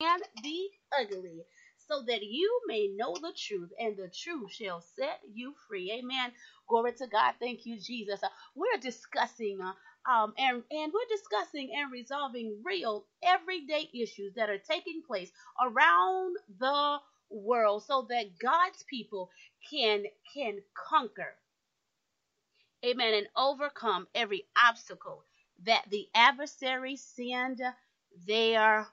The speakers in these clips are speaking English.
and the ugly, so that you may know the truth, and the truth shall set you free. Amen. Glory to God. Thank you, Jesus. Uh, we're discussing. Uh, um, and, and we're discussing and resolving real everyday issues that are taking place around the world so that God's people can can conquer amen and overcome every obstacle that the adversary send their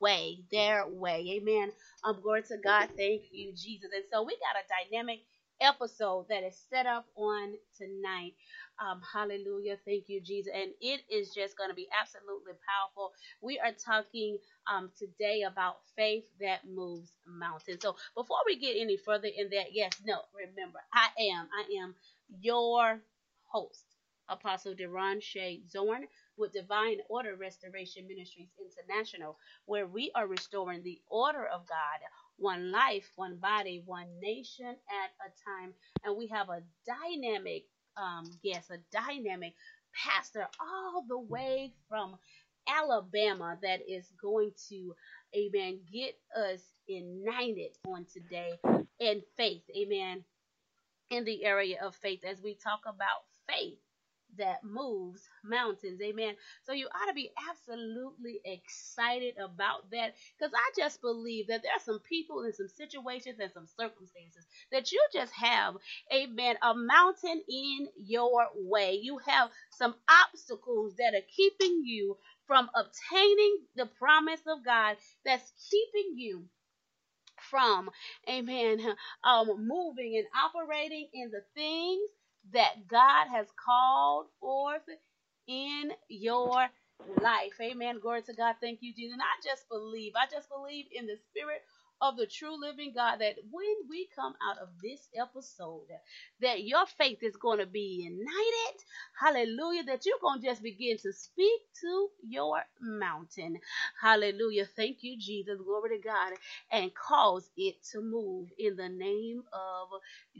way their way amen um glory to God thank you Jesus and so we got a dynamic episode that is set up on tonight um, hallelujah. Thank you, Jesus. And it is just going to be absolutely powerful. We are talking um, today about faith that moves mountains. So before we get any further in that, yes, no, remember, I am, I am your host, Apostle Deron Shay Zorn with Divine Order Restoration Ministries International, where we are restoring the order of God one life, one body, one nation at a time. And we have a dynamic um, guest, a dynamic pastor all the way from Alabama that is going to, amen, get us united on today in faith, amen, in the area of faith as we talk about faith that moves mountains. Amen. So you ought to be absolutely excited about that because I just believe that there are some people and some situations and some circumstances that you just have, amen, a mountain in your way. You have some obstacles that are keeping you from obtaining the promise of God that's keeping you from, amen, um, moving and operating in the things that God has called forth in your life. Amen. Glory to God. Thank you, Jesus. And I just believe, I just believe in the spirit of the true living God that when we come out of this episode, that your faith is going to be united. Hallelujah. That you're going to just begin to speak to your mountain. Hallelujah. Thank you, Jesus. Glory to God. And cause it to move in the name of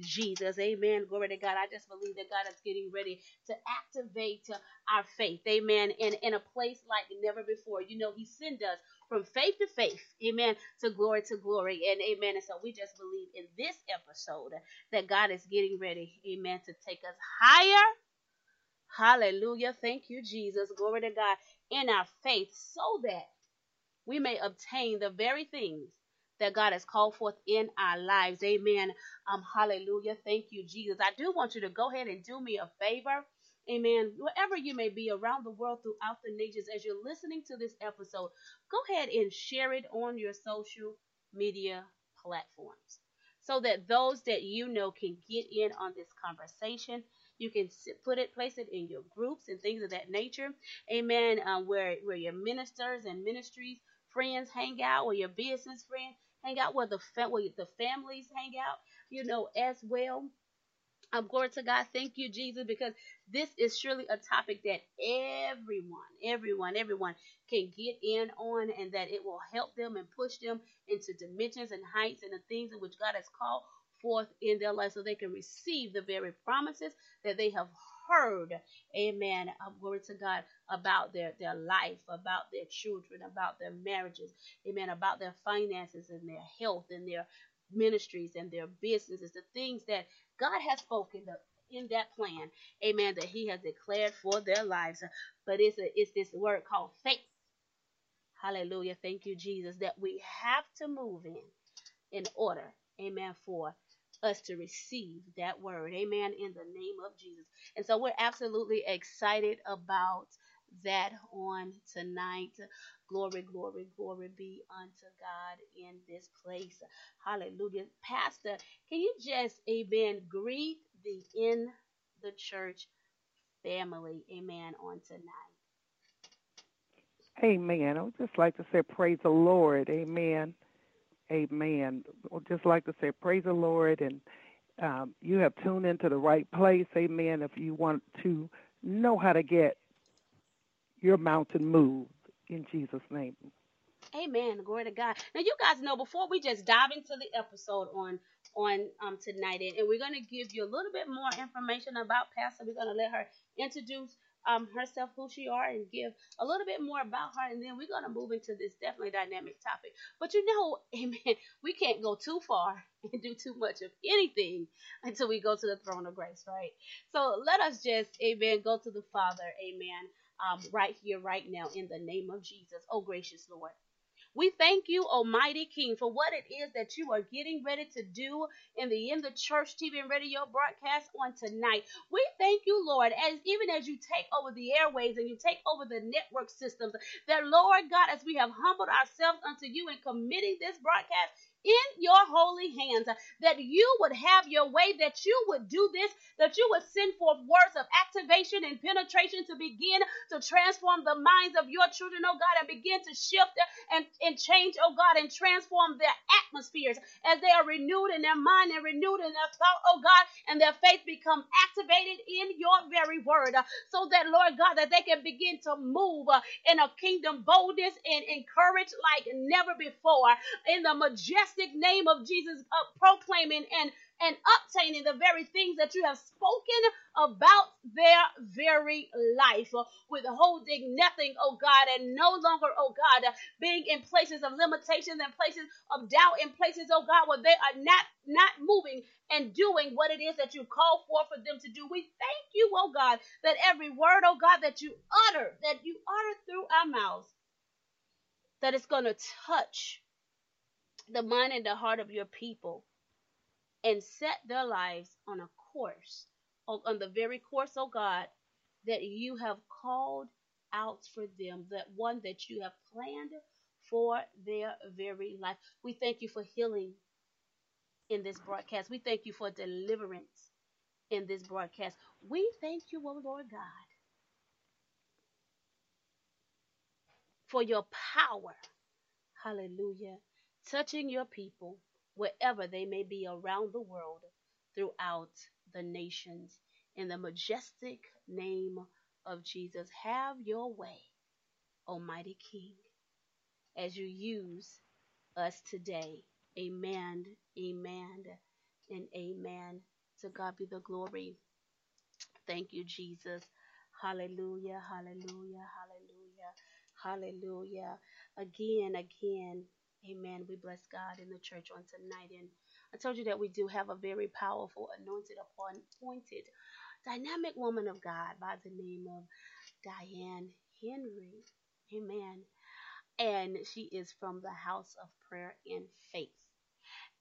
Jesus. Amen. Glory to God. I just believe that God is getting ready to activate our faith. Amen. And in a place like never before. You know, He sent us from faith to faith, amen, to glory to glory, and amen. And so we just believe in this episode that God is getting ready, amen, to take us higher. Hallelujah. Thank you, Jesus. Glory to God in our faith so that we may obtain the very things that God has called forth in our lives. Amen. Um, hallelujah. Thank you, Jesus. I do want you to go ahead and do me a favor. Amen. Wherever you may be around the world, throughout the nations, as you're listening to this episode, go ahead and share it on your social media platforms so that those that you know can get in on this conversation. You can put it, place it in your groups and things of that nature. Amen. Um, where where your ministers and ministries friends hang out, where your business friends hang out, where the fa- where the families hang out. You know as well. Um, glory to God. Thank you, Jesus, because this is surely a topic that everyone, everyone, everyone can get in on and that it will help them and push them into dimensions and heights and the things in which God has called forth in their life so they can receive the very promises that they have heard. Amen. Glory to God about their, their life, about their children, about their marriages. Amen. About their finances and their health and their ministries and their businesses, the things that God has spoken in that plan, amen, that He has declared for their lives. But it's a, it's this word called faith. Hallelujah. Thank you, Jesus, that we have to move in in order, amen, for us to receive that word, amen, in the name of Jesus. And so we're absolutely excited about that on tonight. Glory, glory, glory be unto God in this place. Hallelujah. Pastor, can you just, amen, greet the in the church family, amen, on tonight? Amen. I would just like to say, praise the Lord. Amen. Amen. I would just like to say, praise the Lord. And um, you have tuned into the right place. Amen. If you want to know how to get your mountain moved in Jesus' name. Amen. Glory to God. Now, you guys know before we just dive into the episode on on um tonight, and we're going to give you a little bit more information about Pastor. We're going to let her introduce um, herself, who she are, and give a little bit more about her, and then we're gonna move into this definitely dynamic topic. But you know, Amen. We can't go too far and do too much of anything until we go to the throne of grace, right? So let us just, Amen, go to the Father, Amen, um, right here, right now, in the name of Jesus. Oh, gracious Lord. We thank you, Almighty King, for what it is that you are getting ready to do in the In the Church TV and radio broadcast on tonight. We thank you, Lord, as even as you take over the airways and you take over the network systems, that Lord God, as we have humbled ourselves unto you in committing this broadcast in your holy hands, that you would have your way, that you would do this, that you would send forth words of activation and penetration to begin to transform the minds of your children, oh God, and begin to shift and, and change, oh God, and transform their atmospheres as they are renewed in their mind and renewed in their thought, oh God, and their faith become activated in your very word, uh, so that, Lord God, that they can begin to move uh, in a kingdom boldness and encourage like never before. In the majestic majestic name of Jesus, uh, proclaiming and and obtaining the very things that you have spoken about their very life, withholding nothing, oh God, and no longer, oh God, being in places of limitations and places of doubt, in places, oh God, where they are not not moving and doing what it is that you call for for them to do. We thank you, oh God, that every word, oh God, that you utter, that you utter through our mouths, that it's going to touch the mind and the heart of your people and set their lives on a course, on the very course, oh God, that you have called out for them, that one that you have planned for their very life. We thank you for healing in this broadcast. We thank you for deliverance in this broadcast. We thank you, oh Lord God, for your power. Hallelujah touching your people wherever they may be around the world throughout the nations. In the majestic name of Jesus, have your way, Almighty King, as you use us today. Amen, amen, and amen. To God be the glory. Thank you, Jesus. Hallelujah, hallelujah, hallelujah, hallelujah. Again, again, Amen. We bless God in the church on tonight. And I told you that we do have a very powerful, anointed, appointed, dynamic woman of God by the name of Diane Henry. Amen. And she is from the House of Prayer and Faith.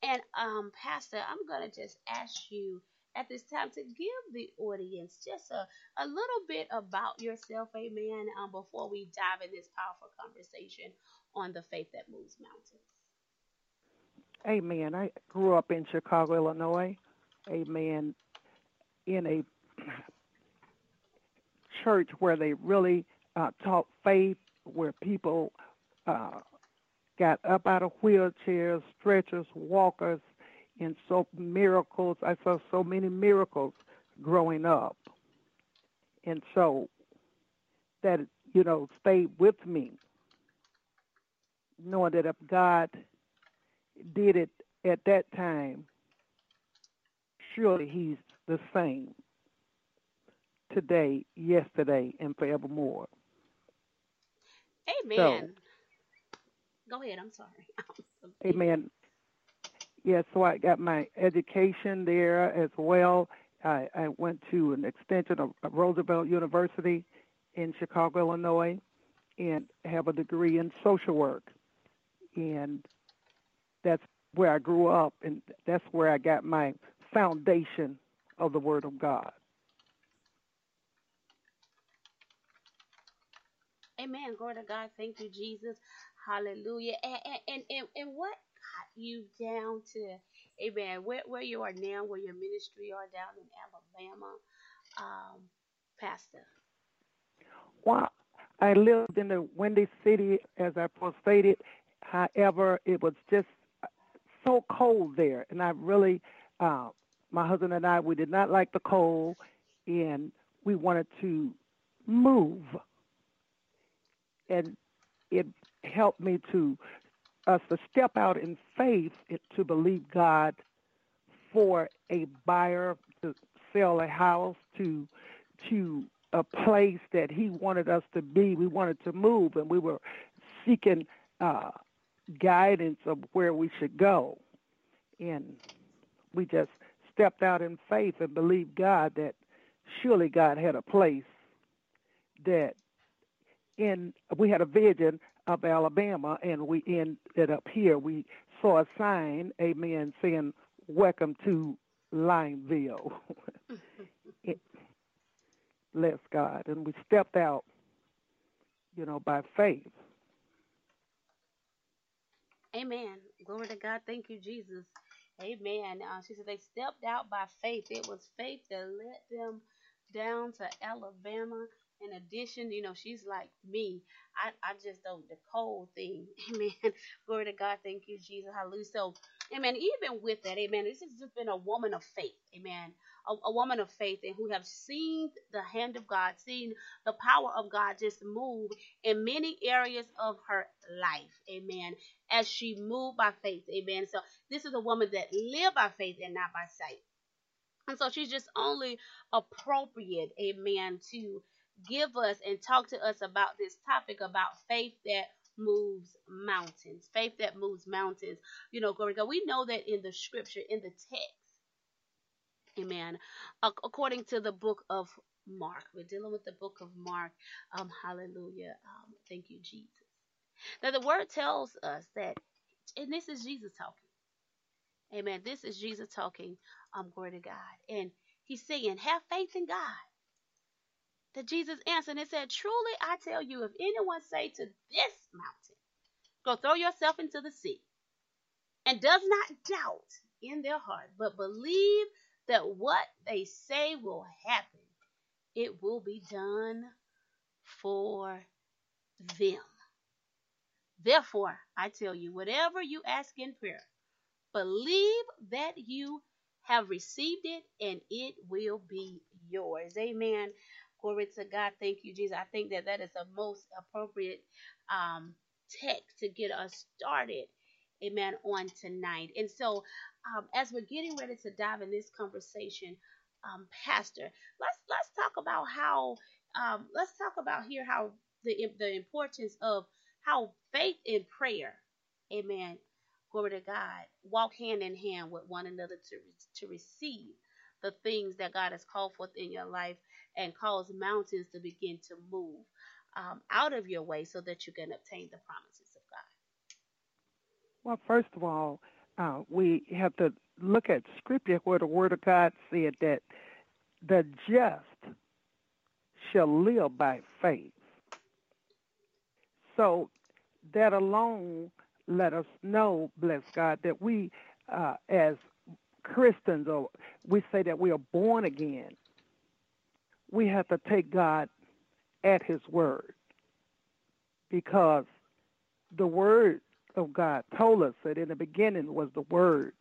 And um, Pastor, I'm gonna just ask you at this time to give the audience just a, a little bit about yourself, amen, um, before we dive in this powerful conversation on the faith that moves mountains. Amen. I grew up in Chicago, Illinois. Amen. In a church where they really uh, taught faith, where people uh, got up out of wheelchairs, stretchers, walkers, and so miracles. I saw so many miracles growing up, and so that you know stayed with me knowing that if God did it at that time, surely He's the same today, yesterday, and forevermore. Amen. So, Go ahead. I'm sorry. amen. Yes, yeah, so I got my education there as well. I, I went to an extension of Roosevelt University in Chicago, Illinois, and have a degree in social work and that's where I grew up, and that's where I got my foundation of the Word of God. Amen. Glory to God. Thank you, Jesus. Hallelujah. And and and, and what got you down to, Amen, where, where you are now, where your ministry are down in Alabama, um, Pastor? Well, I lived in the Windy City, as I first stated, However, it was just so cold there, and I really, uh, my husband and I, we did not like the cold, and we wanted to move, and it helped me to us to step out in faith to believe God for a buyer to sell a house to to a place that He wanted us to be. We wanted to move, and we were seeking uh, guidance of where we should go. And we just stepped out in faith and believed God that surely God had a place that in we had a vision of Alabama and we ended up here. We saw a sign, amen, saying welcome to Lineville. it, bless God. And we stepped out, you know, by faith. Amen. Glory to God. Thank you, Jesus. Amen. Uh, she said they stepped out by faith. It was faith that led them down to Alabama. In addition, you know, she's like me. I, I just don't the cold thing. Amen. Glory to God. Thank you, Jesus. Hallelujah. So, amen. Even with that, amen. This has just been a woman of faith. Amen a, a, woman of faith and who have seen the hand of God, seen the power of God just move in many areas of her life. Amen. As she moved by faith. Amen. So this is a woman that lived by faith and not by sight. And so she's just only appropriate, amen, to give us and talk to us about this topic about faith that moves mountains. Faith that moves mountains. You know, glory God. We know that in the scripture, in the text, Amen. According to the book of Mark, we're dealing with the book of Mark. Um, hallelujah. Um, thank you, Jesus. Now, the word tells us that, and this is Jesus talking. Amen. This is Jesus talking. Um, glory to God. And he's saying, have faith in God. That Jesus answered and said, Truly I tell you, if anyone say to this mountain, Go throw yourself into the sea, and does not doubt in their heart, but believe that what they say will happen, it will be done for them. Therefore, I tell you, whatever you ask in prayer, believe that you have received it and it will be yours. Amen. Glory to God. Thank you, Jesus. I think that that is a most appropriate um, text to get us started. Amen. On tonight. And so um, as we're getting ready to dive in this conversation, um, Pastor, let's let's talk about how um, let's talk about here how the the importance of how faith and prayer, Amen, glory to God, walk hand in hand with one another to to receive the things that God has called forth in your life and cause mountains to begin to move um, out of your way so that you can obtain the promises of God. Well, first of all, uh, we have to look at scripture where the word of God said that the just shall live by faith. So that alone let us know, bless God, that we uh, as Christians, or we say that we are born again, we have to take God at His word because the word of God told us that in the beginning was the Word,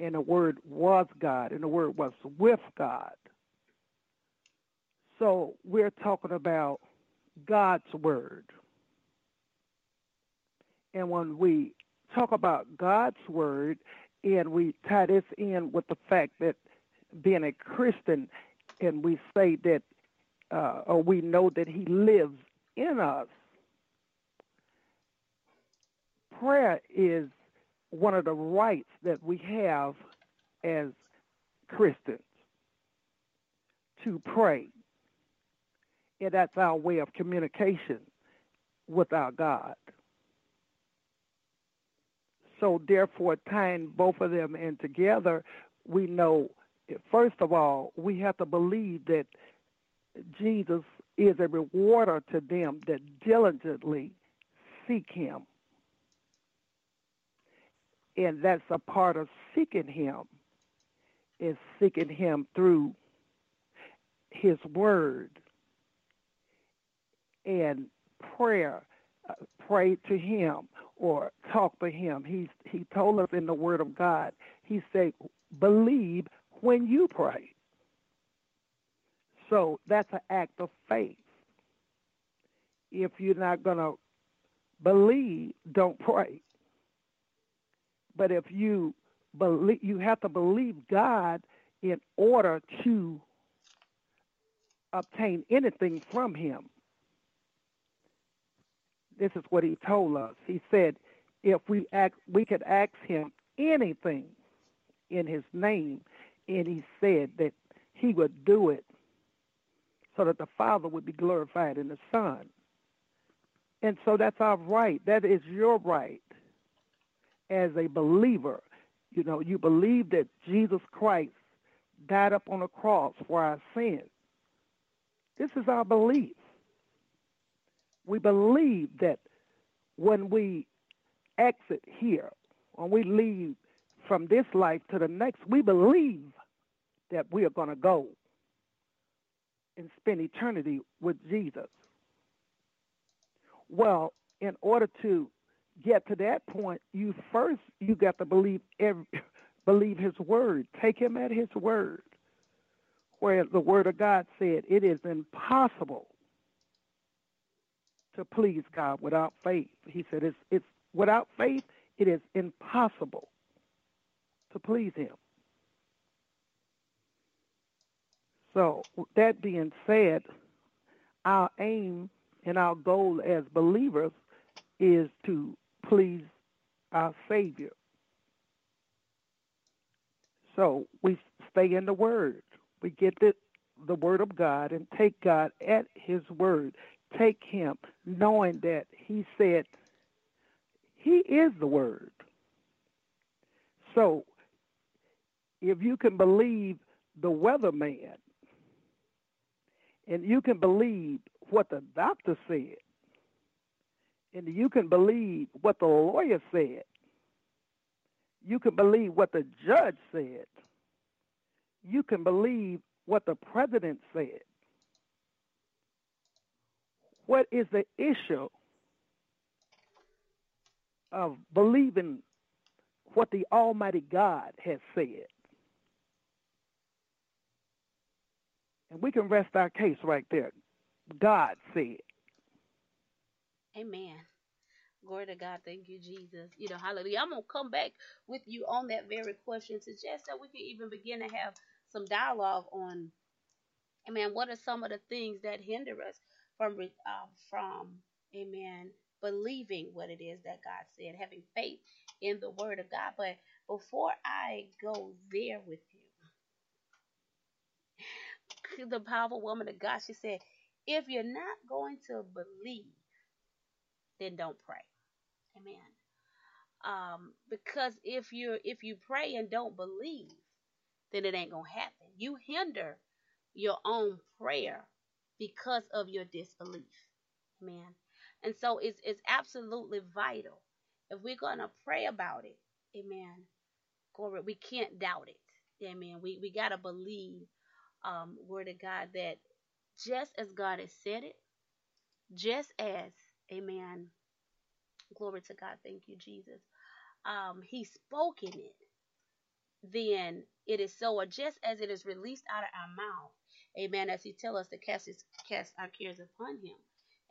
and the Word was God, and the Word was with God. So we're talking about God's Word. And when we talk about God's Word, and we tie this in with the fact that being a Christian, and we say that, uh, or we know that He lives in us, prayer is one of the rights that we have as Christians to pray. And that's our way of communication with our God. So, therefore, tying both of them in together, we know, first of all, we have to believe that Jesus is a rewarder to them that diligently seek him and that's a part of seeking him is seeking him through his word and prayer uh, pray to him or talk to him. He's he told us in the word of god he said believe when you pray. So that's an act of faith. If you're not going to believe don't pray but if you believe, you have to believe God in order to obtain anything from him. This is what he told us. He said, if we ask, we could ask him anything in his name, and he said that he would do it so that the Father would be glorified in the Son. And so that's our right. That is your right as a believer. You know, you believe that Jesus Christ died up on a cross for our sins. This is our belief. We believe that when we exit here, when we leave from this life to the next, we believe that we are going to go and spend eternity with Jesus. Well, in order to get to that point, you first you got to believe every, believe His word. Take Him at His word, where the Word of God said it is impossible to please God without faith. He said it's it's without faith it is impossible to please Him. So that being said, our aim and our goal as believers is to please our Savior. So we stay in the Word. We get the, the Word of God and take God at His Word. Take Him knowing that He said He is the Word. So if you can believe the weatherman and you can believe what the doctor said, and you can believe what the lawyer said, you can believe what the judge said, you can believe what the president said. What is the issue of believing what the Almighty God has said? And we can rest our case right there. God said. Amen. Glory to God. Thank you, Jesus. You know, hallelujah. I'm going to come back with you on that very question to just so we can even begin to have some dialogue on, amen, what are some of the things that hinder us from, uh, from, amen, believing what it is that God said, having faith in the word of God. But before I go there with you, the powerful woman of God, she said, if you're not going to believe, then don't pray. Amen. Um, because if you if you pray and don't believe, then it ain't gonna happen. You hinder your own prayer because of your disbelief. Amen. And so it's it's absolutely vital. If we're gonna pray about it, amen. Glory, we can't doubt it. Amen. We we gotta believe um word of God that just as God has said it, just as, amen, glory to God, thank you, Jesus, um, He spoke in it, then it is so, or just as it is released out of our mouth, amen, as He tell us to cast, his, cast our cares upon Him,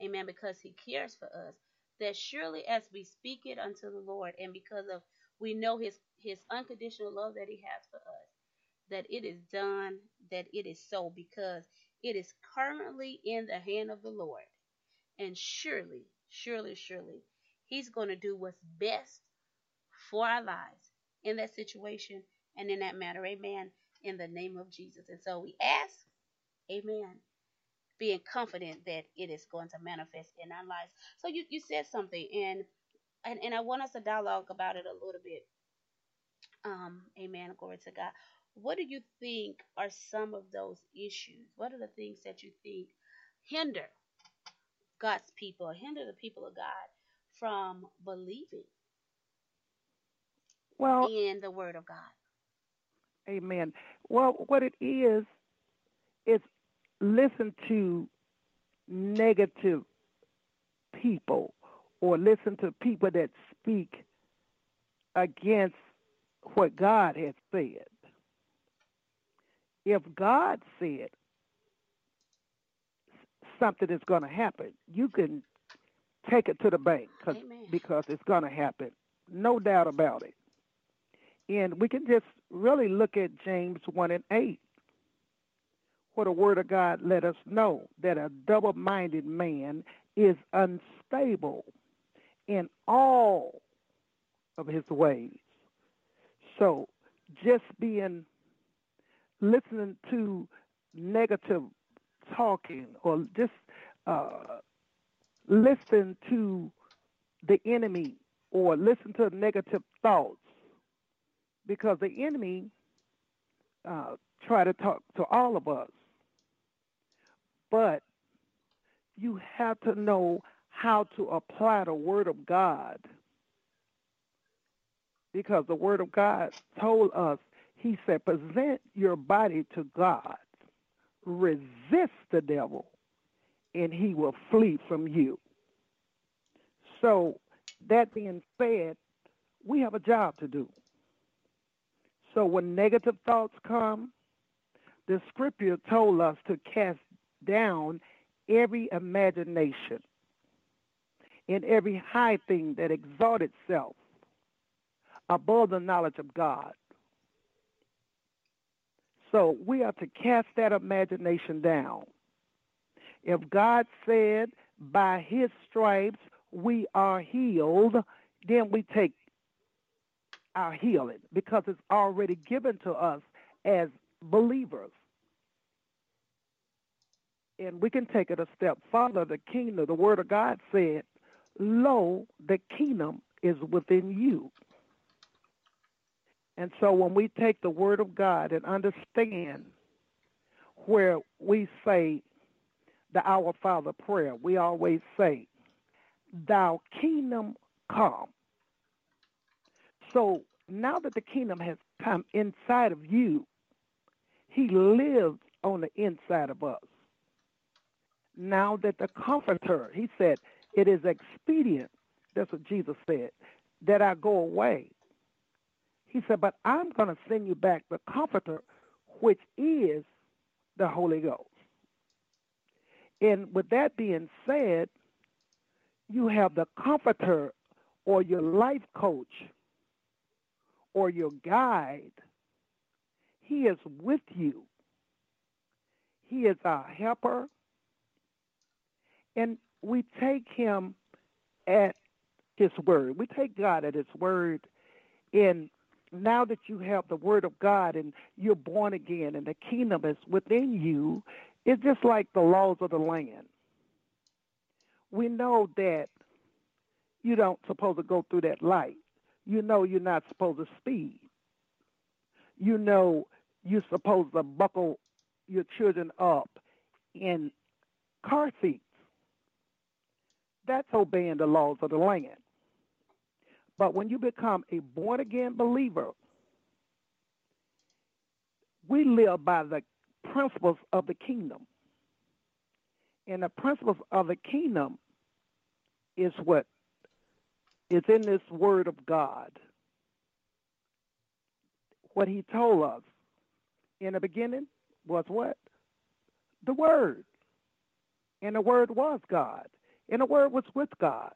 amen, because He cares for us, that surely as we speak it unto the Lord, and because of we know His His unconditional love that He has for us, that it is done, that it is so, because it is currently in the hand of the Lord. And surely, surely, surely, He's going to do what's best for our lives in that situation and in that matter. Amen. In the name of Jesus. And so we ask, Amen, being confident that it is going to manifest in our lives. So you, you said something, and, and and I want us to dialogue about it a little bit. Um, amen. Glory to God. What do you think are some of those issues? What are the things that you think hinder God's people, hinder the people of God from believing well, in the Word of God? Amen. Well, what it is, is listen to negative people or listen to people that speak against what God has said if God said something is going to happen, you can take it to the bank cause, because it's going to happen. No doubt about it. And we can just really look at James 1 and 8, where the Word of God let us know that a double minded man is unstable in all of his ways. So just being listening to negative talking or just uh, listen to the enemy or listen to negative thoughts. Because the enemy uh, try to talk to all of us. But you have to know how to apply the word of god. Because the word of god told us he said present your body to god resist the devil and he will flee from you so that being said, we have a job to do. So when negative thoughts come, the scripture told us to cast down every imagination and every high thing that exalts itself above the knowledge of God. So we are to cast that imagination down. If God said, by his stripes we are healed, then we take our healing because it's already given to us as believers. And we can take it a step further. The kingdom, the word of God said, Lo, the kingdom is within you. And so when we take the word of God and understand where we say the Our Father prayer, we always say, Thou kingdom come. So now that the kingdom has come inside of you, he lives on the inside of us. Now that the comforter, he said, it is expedient, that's what Jesus said, that I go away. He said, but I'm going to send you back the comforter, which is the Holy Ghost. And with that being said, you have the comforter or your life coach or your guide. He is with you. He is our helper. And we take him at his word. We take God at his word. And now that you have the word of God and you're born again and the kingdom is within you, it's just like the laws of the land we know that you don't supposed to go through that light. You know you're not supposed to speed. You know you're supposed to buckle your children up in car seats. That's obeying the laws of the land. But when you become a born again believer, we live by the principles of the kingdom. And the principles of the kingdom is what is in this word of God. What he told us in the beginning was what? The word. And the word was God. And the word was with God.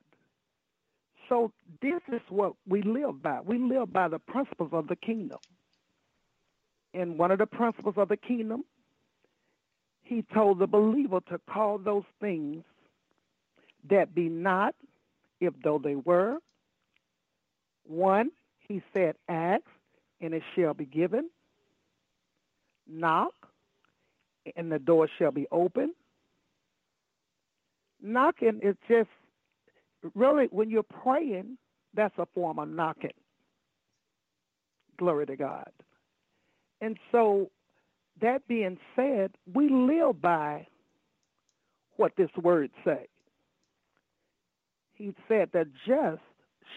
So this is what we live by. We live by the principles of the kingdom. And one of the principles of the kingdom, he told the believer to call those things that be not, if though they were. One, he said, ask, and it shall be given. Knock, and the door shall be open. Knocking is just really when you're praying, that's a form of knocking. Glory to God. And so, that being said, we live by what this word says he said that just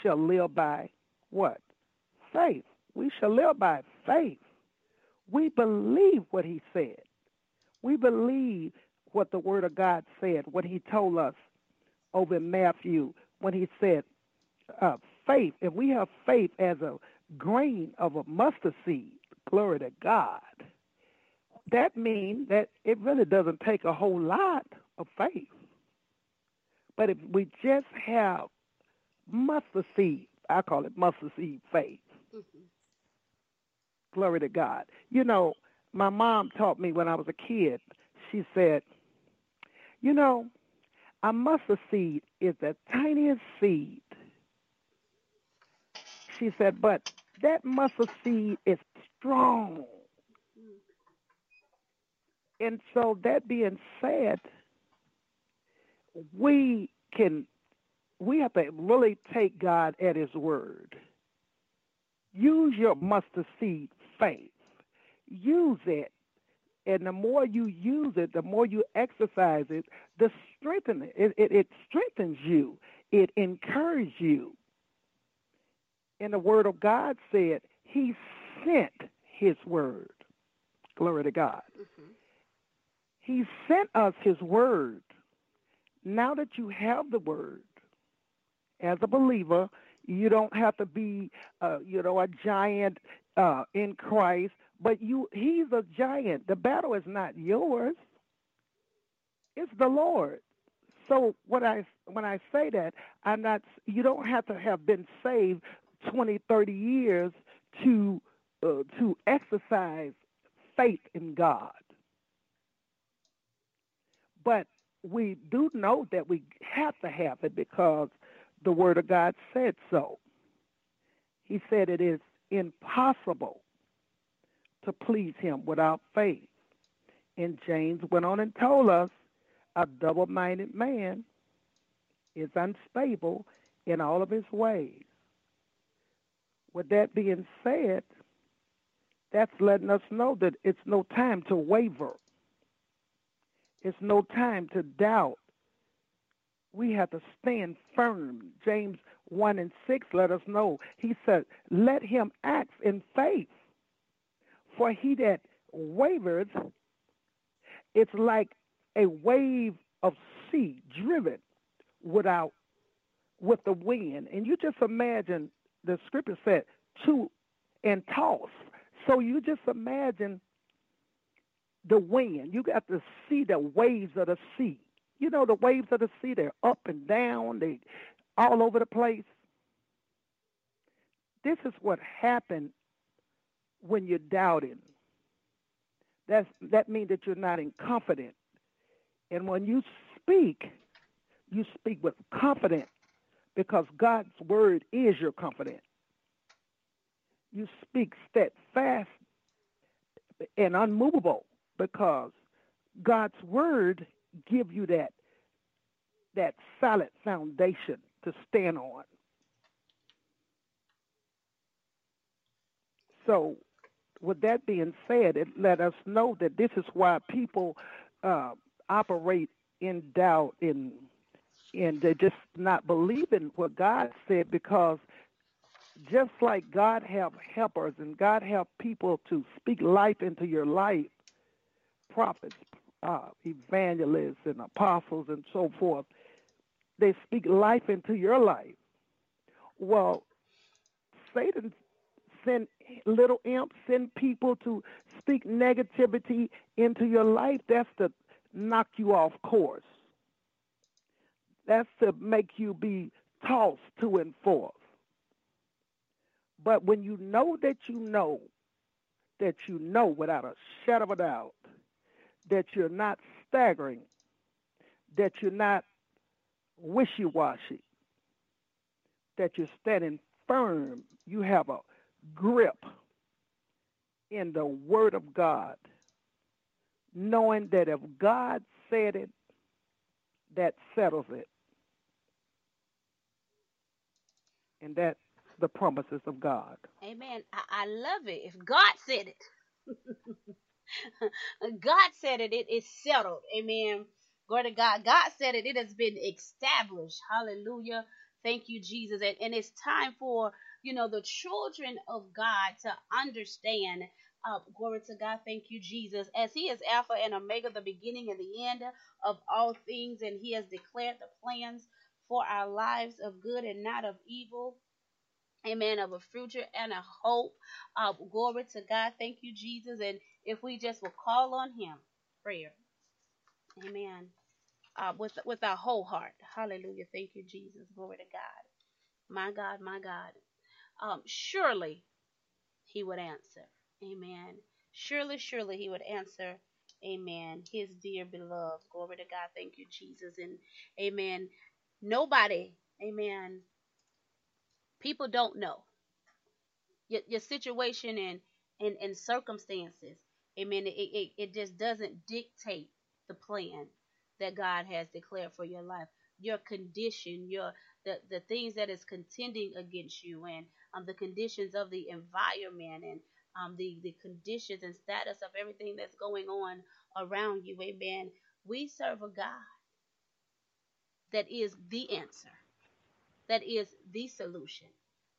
shall live by what? Faith. We shall live by faith. We believe what he said. We believe what the word of God said, what he told us over in Matthew when he said, uh, faith, if we have faith as a grain of a mustard seed, glory to God, that means that it really doesn't take a whole lot of faith. But if we just have mustard seed, I call it mustard seed faith. Mm-hmm. Glory to God. You know, my mom taught me when I was a kid. She said, "You know, a mustard seed is the tiniest seed." She said, "But that mustard seed is strong." And so that being said, we can we have to really take God at his word. Use your mustard seed faith. Use it. And the more you use it, the more you exercise it, the strengthen it. It, it, it strengthens you. It encourages you. And the word of God said, He sent His word. Glory to God. Mm-hmm. He sent us His word. Now that you have the word, as a believer, you don't have to be, uh, you know, a giant uh, in Christ, but you he's a giant. The battle is not yours. It's the Lord. So what I when I say that, I'm not you don't have to have been saved 20, 30 years to uh, to exercise faith in God. But we do know that we have to have it because the Word of God said so. He said it is impossible to please him without faith. And James went on and told us a double minded man is unstable in all of his ways. With that being said, that's letting us know that it's no time to waver. It's no time to doubt. We have to stand firm. James 1 and 6 let us know. He said, Let him act in faith. For he that wavers, it's like a wave of sea driven without with the wind. And you just imagine the scripture said to and toss. So you just imagine the wind. You got to see the waves of the sea. You know the waves of the sea, they're up and down, they all over the place. This is what happened when you're doubting. That's, that means that you're not in confidence. And when you speak, you speak with confidence because God's word is your confidence. You speak steadfast and unmovable because God's word give you that that solid foundation to stand on. So with that being said, it let us know that this is why people uh, operate in doubt and and they're just not believing what God said because just like God have helpers and God have people to speak life into your life, prophets, uh, evangelists, and apostles, and so forth, they speak life into your life. Well, Satan send little imps, send people to speak negativity into your life, that's to knock you off course. That's to make you be tossed to and forth. But when you know that you know, that you know without a shadow of a doubt, that you're not staggering, that you're not wishy washy, that you're standing firm, you have a grip in the Word of God, knowing that if God said it, that settles it. And that's the promises of God. Amen. I, I love it. If God said it, God said it, it is settled. Amen. Glory to God. God said it, it has been established. Hallelujah. Thank you, Jesus. And, and it's time for you know, the children of God to understand. Uh, glory to God. Thank you, Jesus. As He is Alpha and Omega, the beginning and the end of all things, and He has declared the plans for our lives of good and not of evil. Amen. Of a future and a hope. Uh, glory to God. Thank you, Jesus. And if we just will call on Him, prayer. Amen. Uh, with with our whole heart. Hallelujah. Thank you, Jesus. Glory to God. My God, my God um, surely he would answer. Amen. surely, surely he would answer, Amen. His dear beloved. Glory to God. Thank you, Jesus. And Amen. Nobody, Amen. People don't know your, your situation and, and, and circumstances. Amen. It, it, it just doesn't dictate the plan that God has declared for your life. Your condition, your the, the things that is contending against you and um, the conditions of the environment and um, the, the conditions and status of everything that's going on around you. Amen. We serve a God that is the answer, that is the solution,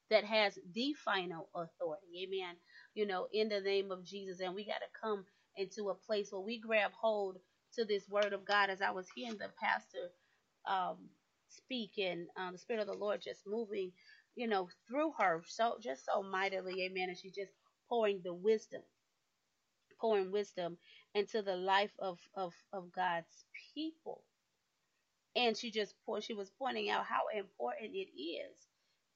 that has the final authority. Amen. You know, in the name of Jesus. And we got to come into a place where we grab hold to this word of God as I was hearing the pastor um, speak and um, the Spirit of the Lord just moving, you know, through her so just so mightily. Amen. And she just pouring the wisdom, pouring wisdom into the life of, of, of God's people. And she just she was pointing out how important it is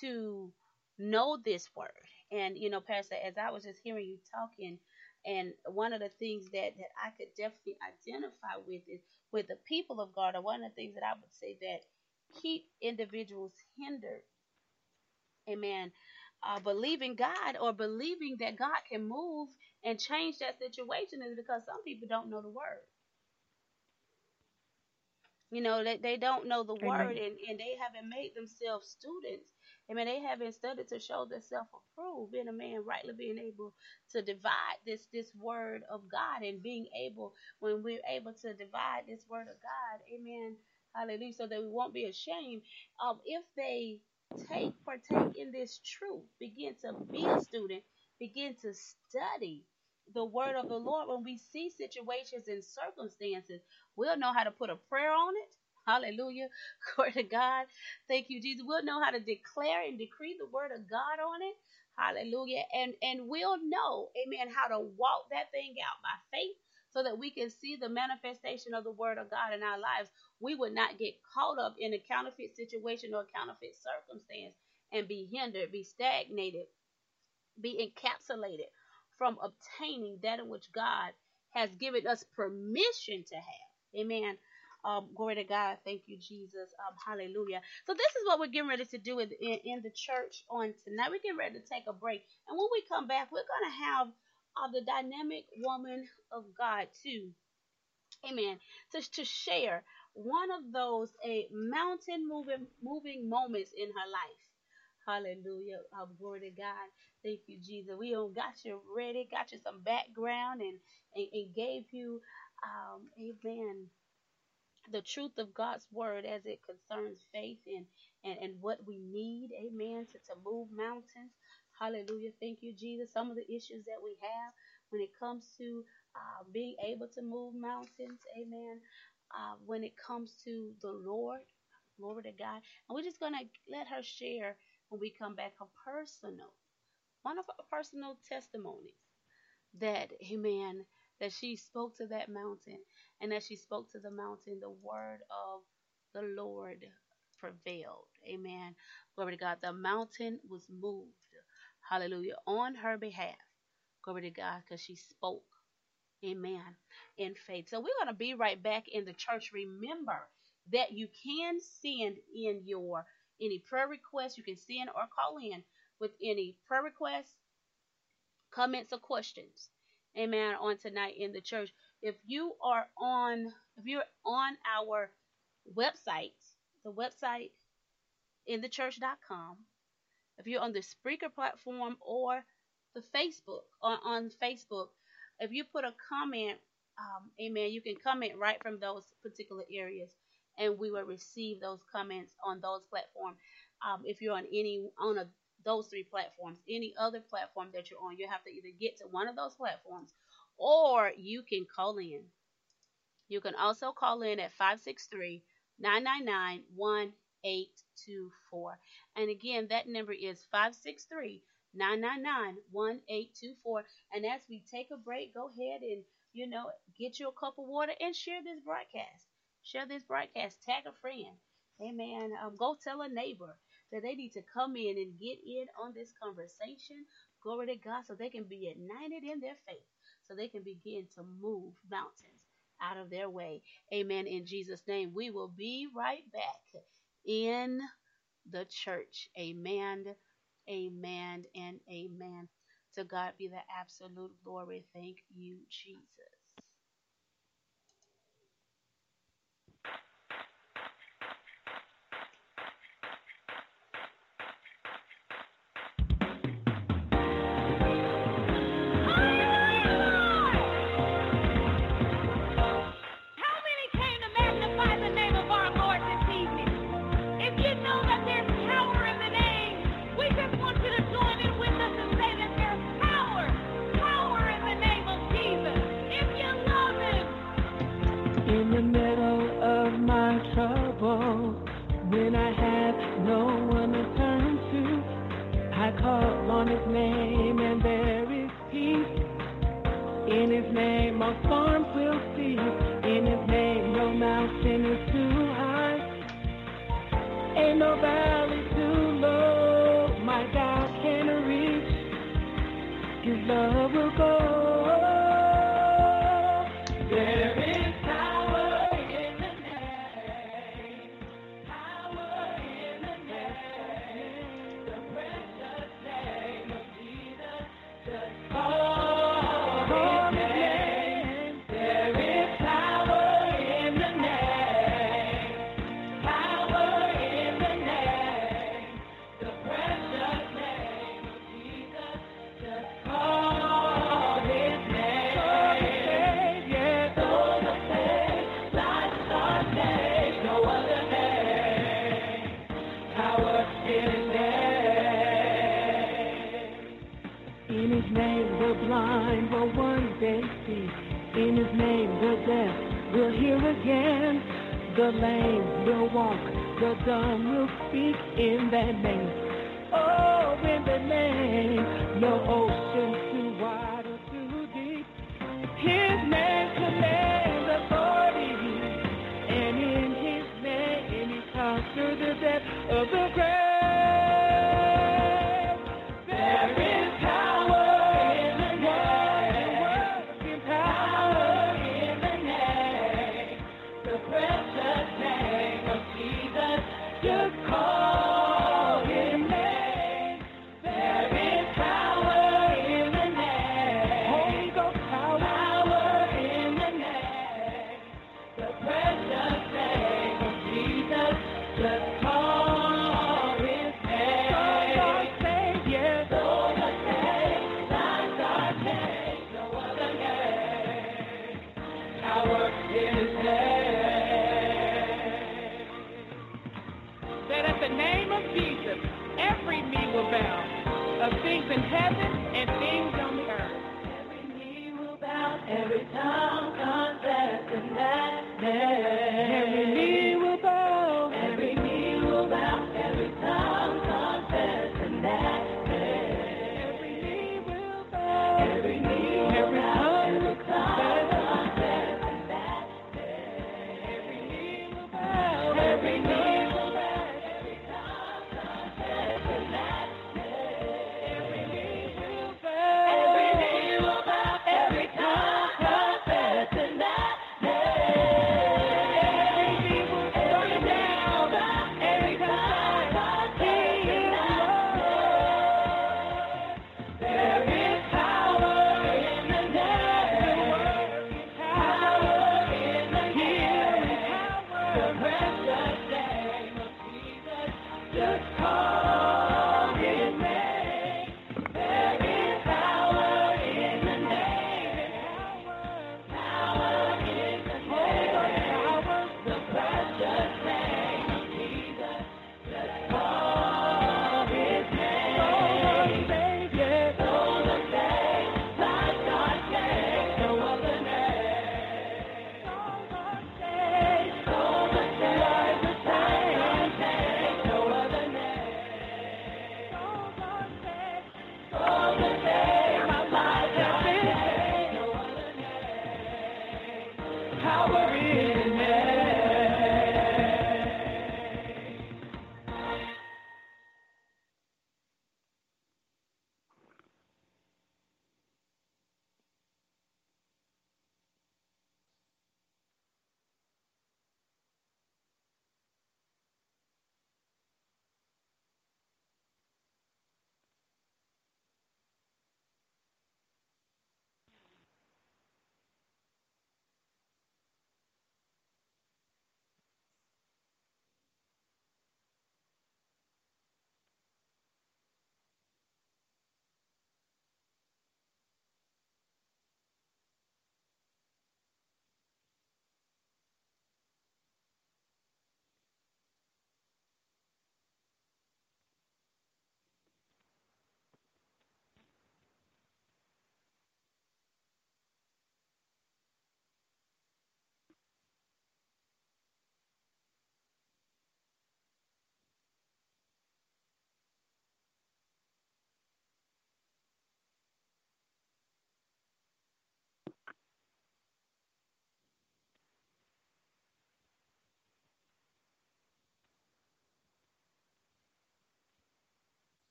to know this word. And you know, Pastor, as I was just hearing you talking, and one of the things that, that I could definitely identify with is with the people of God, or one of the things that I would say that keep individuals hindered. Amen uh, believing God or believing that God can move and change that situation is because some people don't know the word. You know, they, they don't know the Amen. word and, and they haven't made themselves students. I mean, they haven't studied to show themselves approved, being a man rightly being able to divide this this word of God and being able when we're able to divide this word of God, amen. Hallelujah. So that we won't be ashamed. Um, if they take partake in this truth begin to be a student begin to study the word of the lord when we see situations and circumstances we'll know how to put a prayer on it hallelujah. Glory to god. Thank you jesus. We'll know how to declare and decree the word of god on it. Hallelujah. And and we'll know amen how to walk that thing out by faith so that we can see the manifestation of the word of God in our lives, we would not get caught up in a counterfeit situation or counterfeit circumstance and be hindered, be stagnated, be encapsulated from obtaining that in which God has given us permission to have. Amen. Um, glory to God. Thank you, Jesus. Um, hallelujah. So this is what we're getting ready to do in, in, in the church on tonight. We're getting ready to take a break. And when we come back, we're going to have of the dynamic woman of God too. Amen. To, to share one of those a mountain moving moving moments in her life. Hallelujah. Oh, glory to God. Thank you, Jesus. We got you ready, got you some background and, and, and gave you um, amen the truth of God's word as it concerns faith and, and, and what we need, amen, to, to move mountains. Hallelujah. Thank you, Jesus. Some of the issues that we have when it comes to uh, being able to move mountains, amen. Uh, when it comes to the Lord, glory to God. And we're just going to let her share when we come back her personal, one of her personal testimonies that, amen, that she spoke to that mountain. And as she spoke to the mountain, the word of the Lord prevailed. Amen. Glory to God. The mountain was moved hallelujah, on her behalf. Glory to God, because she spoke. Amen. In faith. So we're going to be right back in the church. Remember that you can send in your any prayer requests. You can send or call in with any prayer requests, comments, or questions. Amen. On tonight in the church. If you are on, if you're on our website, the website in the church.com, if you're on the Spreaker platform or the Facebook on, on Facebook, if you put a comment, um, amen, you can comment right from those particular areas, and we will receive those comments on those platforms. Um, if you're on any on a, those three platforms, any other platform that you're on, you have to either get to one of those platforms, or you can call in. You can also call in at 563 999 1824. And again, that number is 563 999 1824. And as we take a break, go ahead and, you know, get you a cup of water and share this broadcast. Share this broadcast. Tag a friend. Amen. Um, go tell a neighbor that they need to come in and get in on this conversation. Glory to God, so they can be united in their faith so they can begin to move mountains out of their way. Amen. In Jesus' name, we will be right back in the church. Amen. Amen and amen. To God be the absolute glory. Thank you, Jesus. most farms will see. In his name, no mountain is too high. Ain't no valley too low. My God can reach. His love will go. again. The lame will walk, the dumb will speak in that name.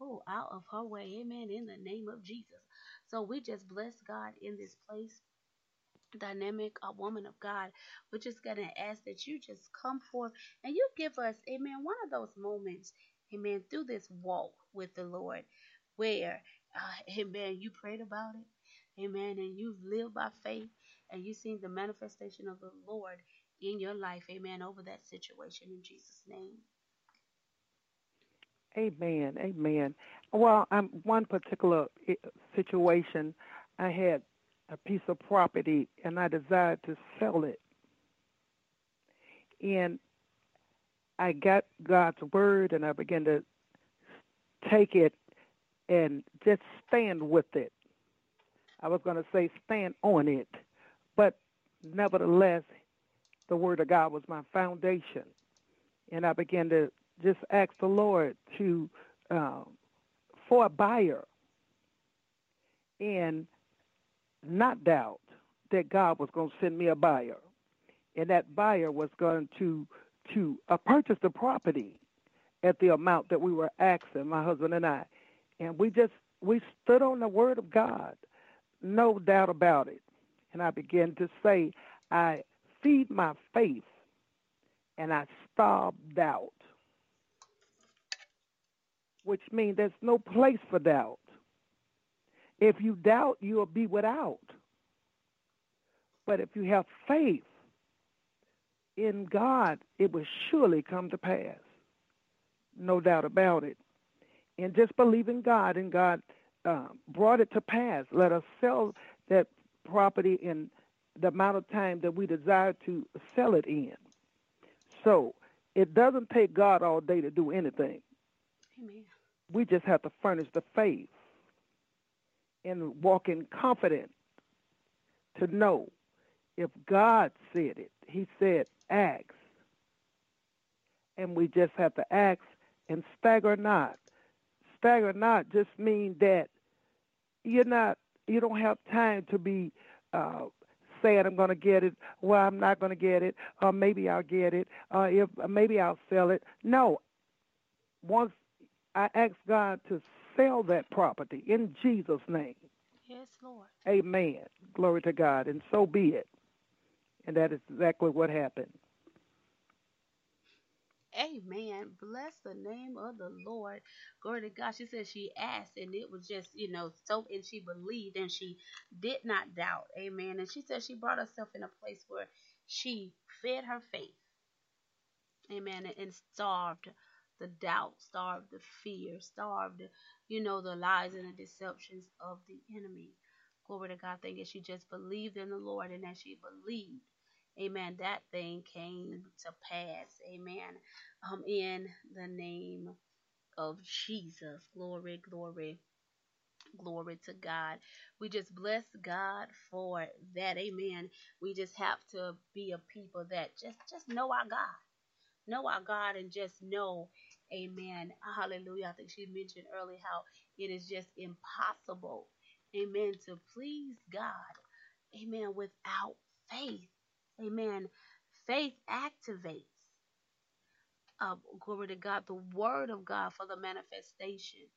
Oh, out of her way. Amen. In the name of Jesus. So we just bless God in this place. Dynamic a woman of God. We're just to ask that you just come forth and you give us, amen, one of those moments, amen, through this walk with the Lord where, uh, amen, you prayed about it, amen, and you've lived by faith and you've seen the manifestation of the Lord in your life, amen, over that situation in Jesus' name. Amen. Amen. Well, I'm one particular eh, situation. I had a piece of property and I desired to sell it. And I got God's word and I began to take it and just stand with it. I was going to say stand on it, but nevertheless, the word of God was my foundation. And I began to just ask the Lord to uh, for a buyer and not doubt that God was going to send me a buyer, and that buyer was going to to uh, purchase the property at the amount that we were asking, my husband and I, and we just we stood on the word of God, no doubt about it, and I began to say, I feed my faith, and I starve doubt which means there's no place for doubt. If you doubt, you'll be without. But if you have faith in God, it will surely come to pass. No doubt about it. And just believe in God, and God uh, brought it to pass. Let us sell that property in the amount of time that we desire to sell it in. So it doesn't take God all day to do anything. Amen. We just have to furnish the faith and walk in confidence to know if God said it. He said, ask. And we just have to ask and stagger not. Stagger not just mean that you're not, you don't have time to be uh, saying I'm going to get it. Well, I'm not going to get it. Or maybe I'll get it. Or if maybe I'll sell it. No. Once I ask God to sell that property in Jesus' name. Yes, Lord. Amen. Glory to God. And so be it. And that is exactly what happened. Amen. Bless the name of the Lord. Glory to God. She said she asked, and it was just, you know, so, and she believed, and she did not doubt. Amen. And she said she brought herself in a place where she fed her faith. Amen. And starved the doubt, starved the fear, starved, you know, the lies and the deceptions of the enemy. Glory to God. Thank you. She just believed in the Lord, and as she believed, amen, that thing came to pass. Amen. Um, in the name of Jesus. Glory, glory. Glory to God. We just bless God for that. Amen. We just have to be a people that just just know our God. Know our God and just know Amen. Hallelujah. I think she mentioned earlier how it is just impossible, amen, to please God, amen, without faith. Amen. Faith activates, uh, glory to God, the word of God for the manifestation,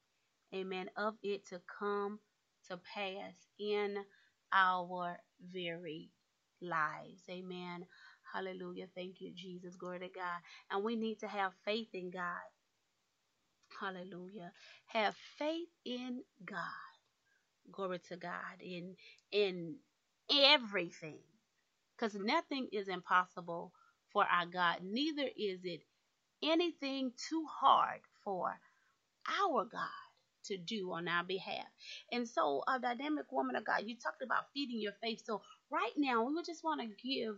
amen, of it to come to pass in our very lives. Amen. Hallelujah. Thank you, Jesus. Glory to God. And we need to have faith in God. Hallelujah. Have faith in God. Glory to God in in everything. Because nothing is impossible for our God. Neither is it anything too hard for our God to do on our behalf. And so, a dynamic woman of God, you talked about feeding your faith. So, right now, we would just want to give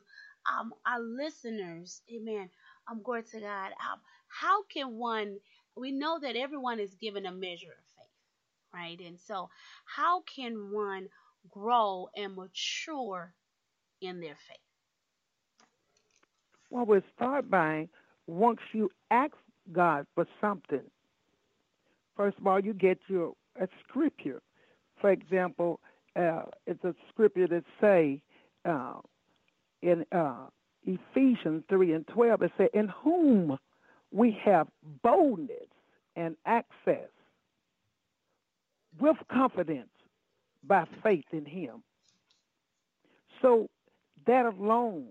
um, our listeners, amen, um, glory to God, um, how can one we know that everyone is given a measure of faith, right? And so, how can one grow and mature in their faith? Well, we'll start by once you ask God for something, first of all, you get your a scripture. For example, uh, it's a scripture that say uh, in uh, Ephesians 3 and 12, it says, In whom we have boldness and access with confidence by faith in Him. So that alone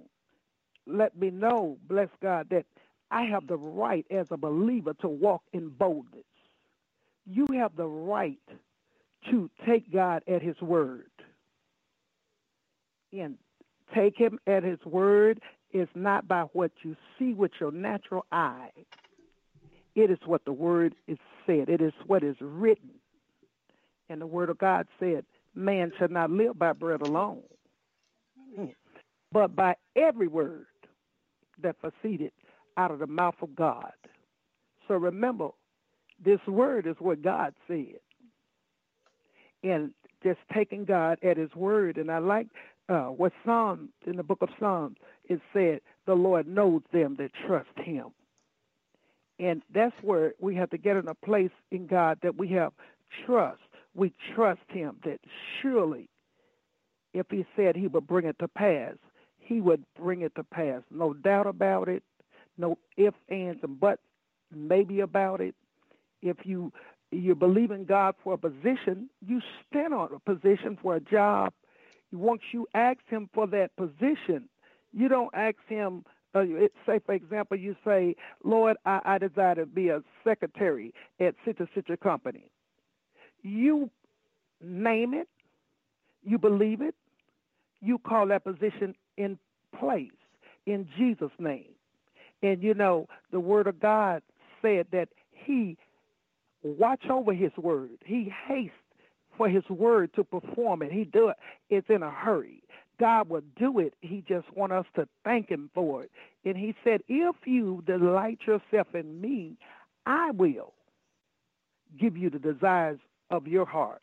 let me know, bless God, that I have the right as a believer to walk in boldness. You have the right to take God at His word. And take Him at His word is not by what you see with your natural eye, it is what the word is said, it is what is written. And the word of God said, Man shall not live by bread alone, but by every word that proceeded out of the mouth of God. So remember, this word is what God said. And just taking God at his word. And I like uh, what Psalm, in the book of Psalms, it said, the Lord knows them that trust him. And that's where we have to get in a place in God that we have trust. We trust him that surely if he said he would bring it to pass, he would bring it to pass. No doubt about it. No ifs, ands, and buts, maybe about it. If you you believe in God for a position, you stand on a position for a job. Once you ask Him for that position, you don't ask Him. Uh, say, for example, you say, "Lord, I, I desire to be a secretary at such a such a company." You name it, you believe it, you call that position in place in Jesus' name. And you know, the word of God said that he watch over his word. He hastes for his word to perform it. He do it. It's in a hurry. God will do it. He just want us to thank him for it. And he said, if you delight yourself in me, I will give you the desires of your heart.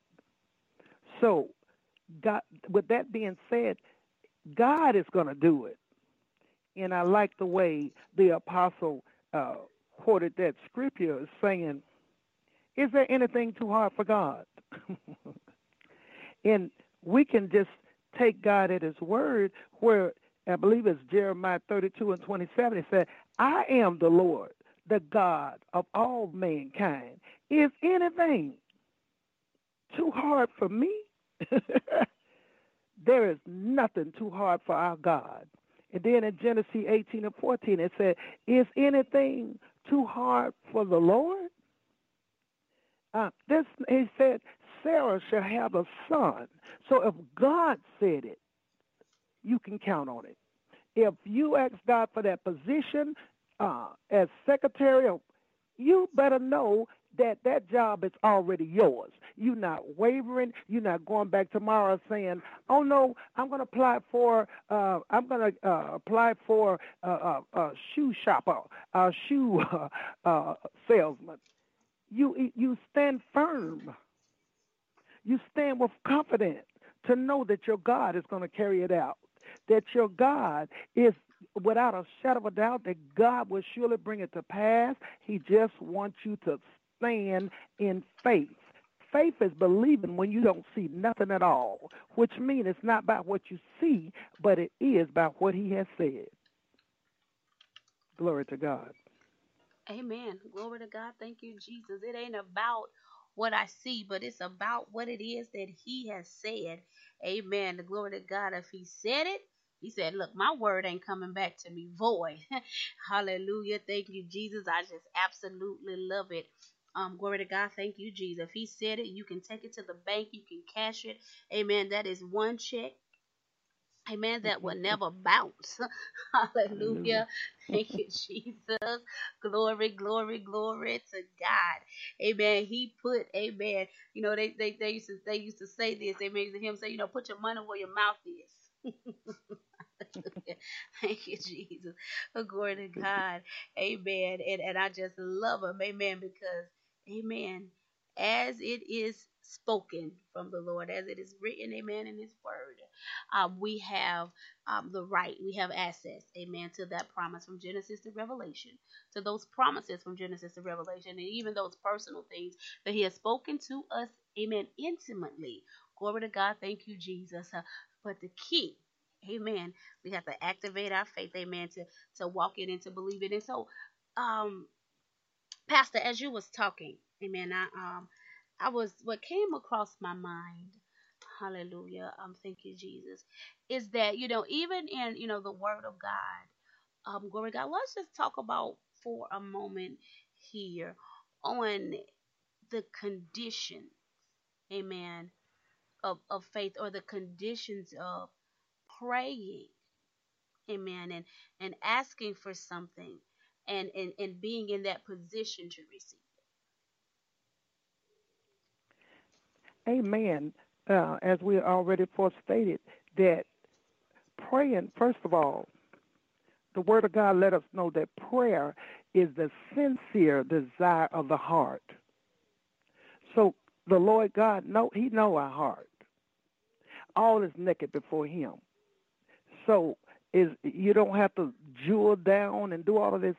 So, God, with that being said, God is going to do it. And I like the way the apostle uh, quoted that scripture saying, Is there anything too hard for God? and we can just take God at his word, where I believe it's Jeremiah 32 and 27. It said, I am the Lord, the God of all mankind. Is anything too hard for me? There is nothing too hard for our God. And then in Genesis 18 and 14, it said, Is anything too hard for the Lord? Uh, this he said, Sarah shall have a son. So if God said it, you can count on it. If you ask God for that position uh, as secretary, you better know that that job is already yours. You're not wavering. You're not going back tomorrow saying, "Oh no, I'm going to apply for. Uh, I'm going to uh, apply for a uh, uh, uh, shoe shopper, a shoe uh, salesman." You you stand firm. You stand with confidence to know that your God is going to carry it out. That your God is without a shadow of a doubt that God will surely bring it to pass. He just wants you to stand in faith. Faith is believing when you don't see nothing at all, which means it's not about what you see, but it is about what He has said. Glory to God. Amen. Glory to God. Thank you, Jesus. It ain't about what I see, but it's about what it is that He has said. Amen. The glory to God. If He said it, He said, Look, my word ain't coming back to me void. Hallelujah. Thank you, Jesus. I just absolutely love it. Um, glory to God. Thank you, Jesus. If He said it, you can take it to the bank. You can cash it. Amen. That is one check. Amen. That will never bounce. Hallelujah. Thank you, Jesus. Glory, glory, glory to God. Amen. He put, amen. You know, they, they, they used to they used to say this. They made him say, you know, put your money where your mouth is. Thank you, Jesus. Glory to God. Amen. And and I just love him. Amen. Because Amen. As it is spoken from the Lord, as it is written, amen, in His Word, um, we have um, the right, we have access, amen, to that promise from Genesis to Revelation, to those promises from Genesis to Revelation, and even those personal things that He has spoken to us, amen, intimately. Glory to God. Thank you, Jesus. Uh, but the key, amen, we have to activate our faith, amen, to, to walk it and to believe it. And so, um, Pastor, as you was talking, amen, I, um, I was what came across my mind. Hallelujah. Um, thank you, Jesus. Is that you know even in you know the Word of God, um, glory God. Let's just talk about for a moment here on the conditions, Amen, of of faith or the conditions of praying, Amen, and and asking for something, and and and being in that position to receive. Amen. Uh, as we already stated, that praying, first of all, the Word of God let us know that prayer is the sincere desire of the heart. So the Lord God know He know our heart. All is naked before Him. So is you don't have to jewel down and do all of this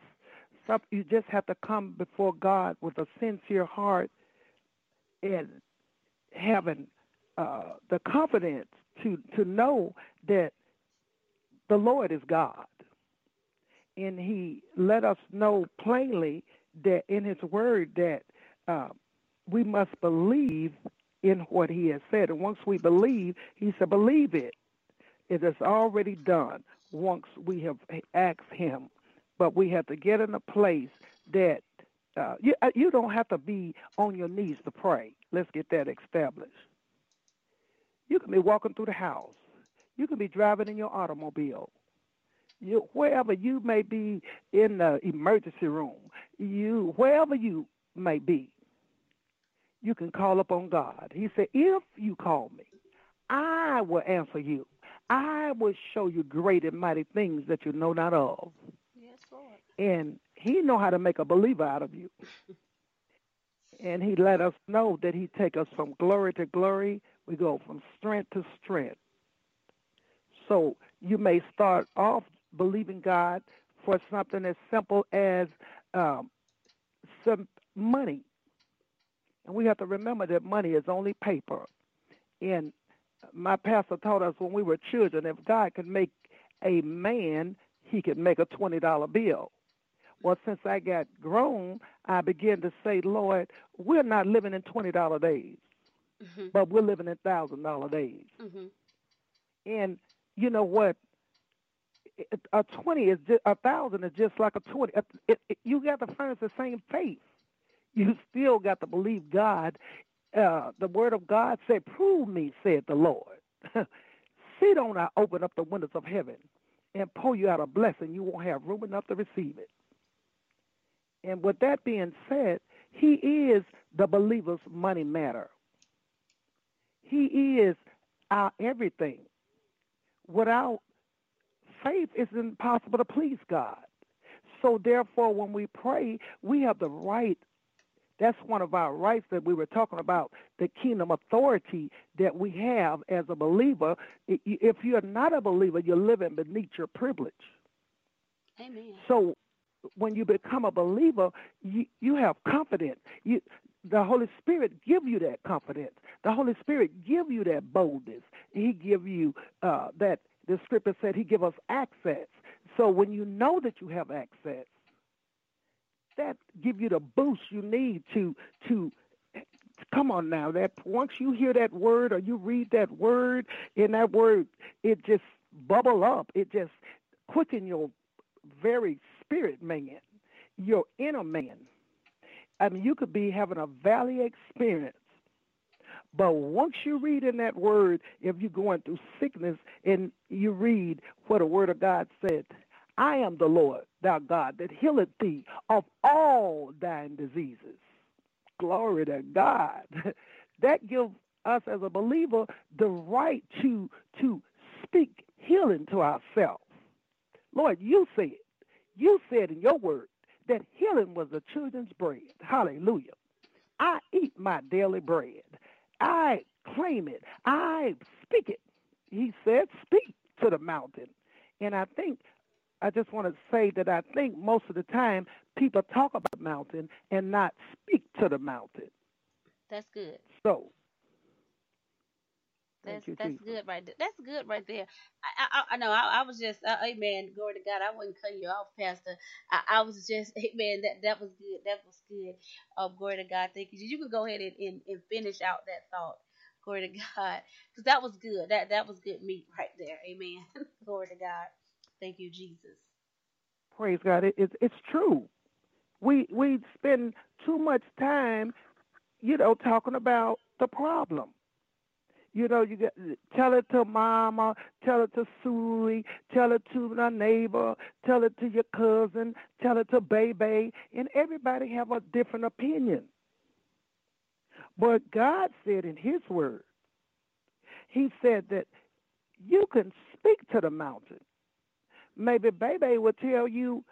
stuff. You just have to come before God with a sincere heart and having uh, the confidence to to know that the Lord is God, and He let us know plainly that in His Word that uh, we must believe in what He has said, and once we believe, He said, "Believe it; it is already done." Once we have asked Him, but we have to get in a place that uh, you uh, you don't have to be on your knees to pray. Let's get that established. You can be walking through the house. You can be driving in your automobile. You, wherever you may be in the emergency room, you wherever you may be, you can call upon God. He said, "If you call me, I will answer you. I will show you great and mighty things that you know not of." Yes, Lord. And He know how to make a believer out of you. and He let us know that He take us from glory to glory. We go from strength to strength. So you may start off believing God for something as simple as um, some money. And we have to remember that money is only paper. And my pastor taught us when we were children if God could make a man, he could make a $20 bill. Well, since I got grown, I began to say, Lord, we're not living in $20 days, mm-hmm. but we're living in $1,000 days. Mm-hmm. And you know what? A twenty is just, a thousand is just like a twenty. It, it, you got to furnish the same faith. You still got to believe God. Uh, the word of God said, "Prove me," said the Lord. See, don't I open up the windows of heaven and pour you out a blessing? You won't have room enough to receive it. And with that being said, He is the believer's money matter. He is our everything without faith, it's impossible to please God. So, therefore, when we pray, we have the right. That's one of our rights that we were talking about the kingdom authority that we have as a believer. If you're not a believer, you're living beneath your privilege. Amen. So, when you become a believer, you, you have confidence. You, the Holy Spirit give you that confidence. The Holy Spirit give you that boldness. He give you uh, that. The Scripture said He give us access. So when you know that you have access, that give you the boost you need to to come on now. That once you hear that word or you read that word, in that word, it just bubble up. It just quicken your very spirit man, your inner man I mean, you could be having a valley experience. But once you read in that word, if you're going through sickness and you read what the word of God said, I am the Lord, thou God, that healeth thee of all thine diseases. Glory to God. that gives us as a believer the right to to speak healing to ourselves. Lord, you said, you said in your word that healing was the children's bread. Hallelujah. I eat my daily bread. I claim it. I speak it. He said, speak to the mountain. And I think, I just want to say that I think most of the time people talk about mountain and not speak to the mountain. That's good. So, That's you, that's Jesus. good right there. That's good right there. I I, I know. I, I was just, uh, Amen. Glory to God. I wouldn't cut you off, Pastor. I, I was just, Amen. That that was good. That was good. Um, glory to God. Thank you. You can go ahead and, and, and finish out that thought. Glory to God, because that was good. That that was good meat right there. Amen. glory to God. Thank you, Jesus. Praise God. It, it, it's true. We we spend too much time, you know, talking about the problem. You know, you get tell it to mama, tell it to Susie, tell it to my neighbor, tell it to your cousin, tell it to baby, and everybody have a different opinion. But God said in His Word, He said that you can speak to the mountain. Maybe baby will tell you,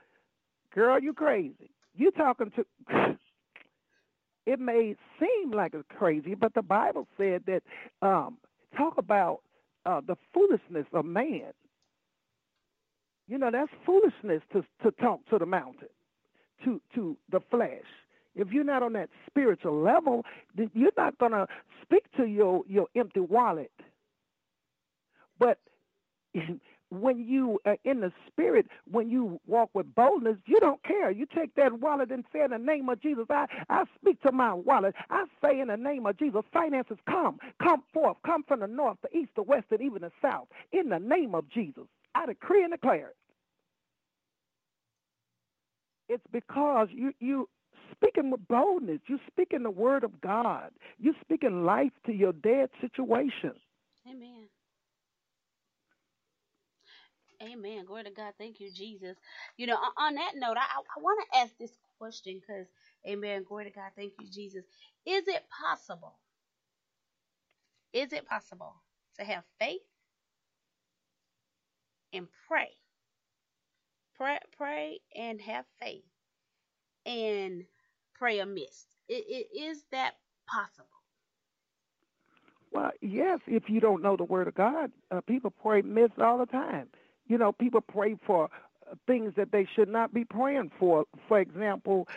"Girl, you crazy. You talking to." it may seem like it's crazy, but the Bible said that um, talk about uh, the foolishness of man. You know, that's foolishness to to talk to the mountain, to to the flesh. If you're not on that spiritual level, you're not gonna speak to your your empty wallet. But when you are in the spirit, when you walk with boldness, you don't care. You take that wallet and say, In the name of Jesus, I, I speak to my wallet. I say, In the name of Jesus, finances come, come forth, come from the north, the east, the west, and even the south. In the name of Jesus, I decree and declare it. It's because you, you speaking with boldness. You speaking the word of God. You speaking life to your dead situation. Amen. Amen. Glory to God. Thank you, Jesus. You know, on that note, I, I want to ask this question because, amen. Glory to God. Thank you, Jesus. Is it possible? Is it possible to have faith and pray? Pray, pray and have faith and pray amiss. It, it, is that possible? Well, yes, if you don't know the word of God, uh, people pray amiss all the time. You know, people pray for uh, things that they should not be praying for. For example,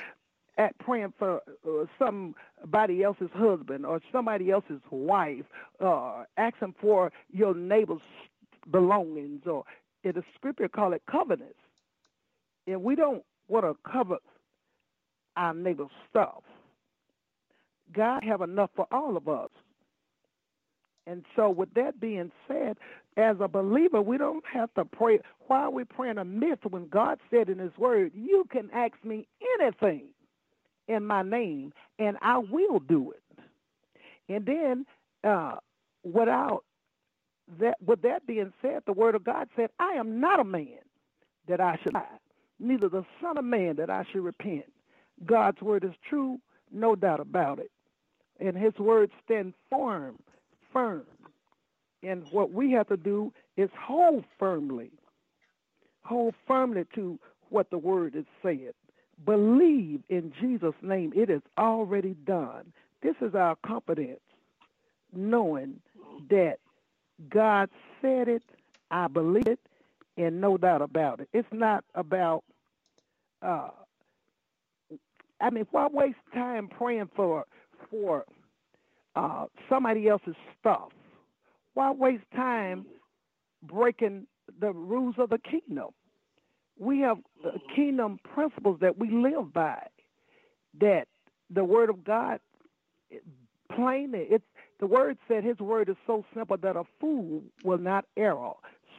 at praying for uh, somebody else's husband or somebody else's wife, uh, asking for your neighbor's belongings, or in the scripture call it covenants. And we don't want to cover our neighbor's stuff. God have enough for all of us. And so, with that being said, as a believer, we don't have to pray. Why are we praying a myth when God said in His Word, You can ask me anything in my name, and I will do it. And then, uh, without that, with that being said, the Word of God said, I am not a man that I should lie, neither the Son of Man that I should repent. God's Word is true, no doubt about it. And His Word stands firm firm. And what we have to do is hold firmly, hold firmly to what the word is said. Believe in Jesus' name. It is already done. This is our confidence, knowing that God said it, I believe it, and no doubt about it. It's not about, uh, I mean, why waste time praying for for uh, somebody else's stuff. Why waste time breaking the rules of the kingdom? We have uh, kingdom principles that we live by. That the word of God, plainly, it's the word said His word is so simple that a fool will not err.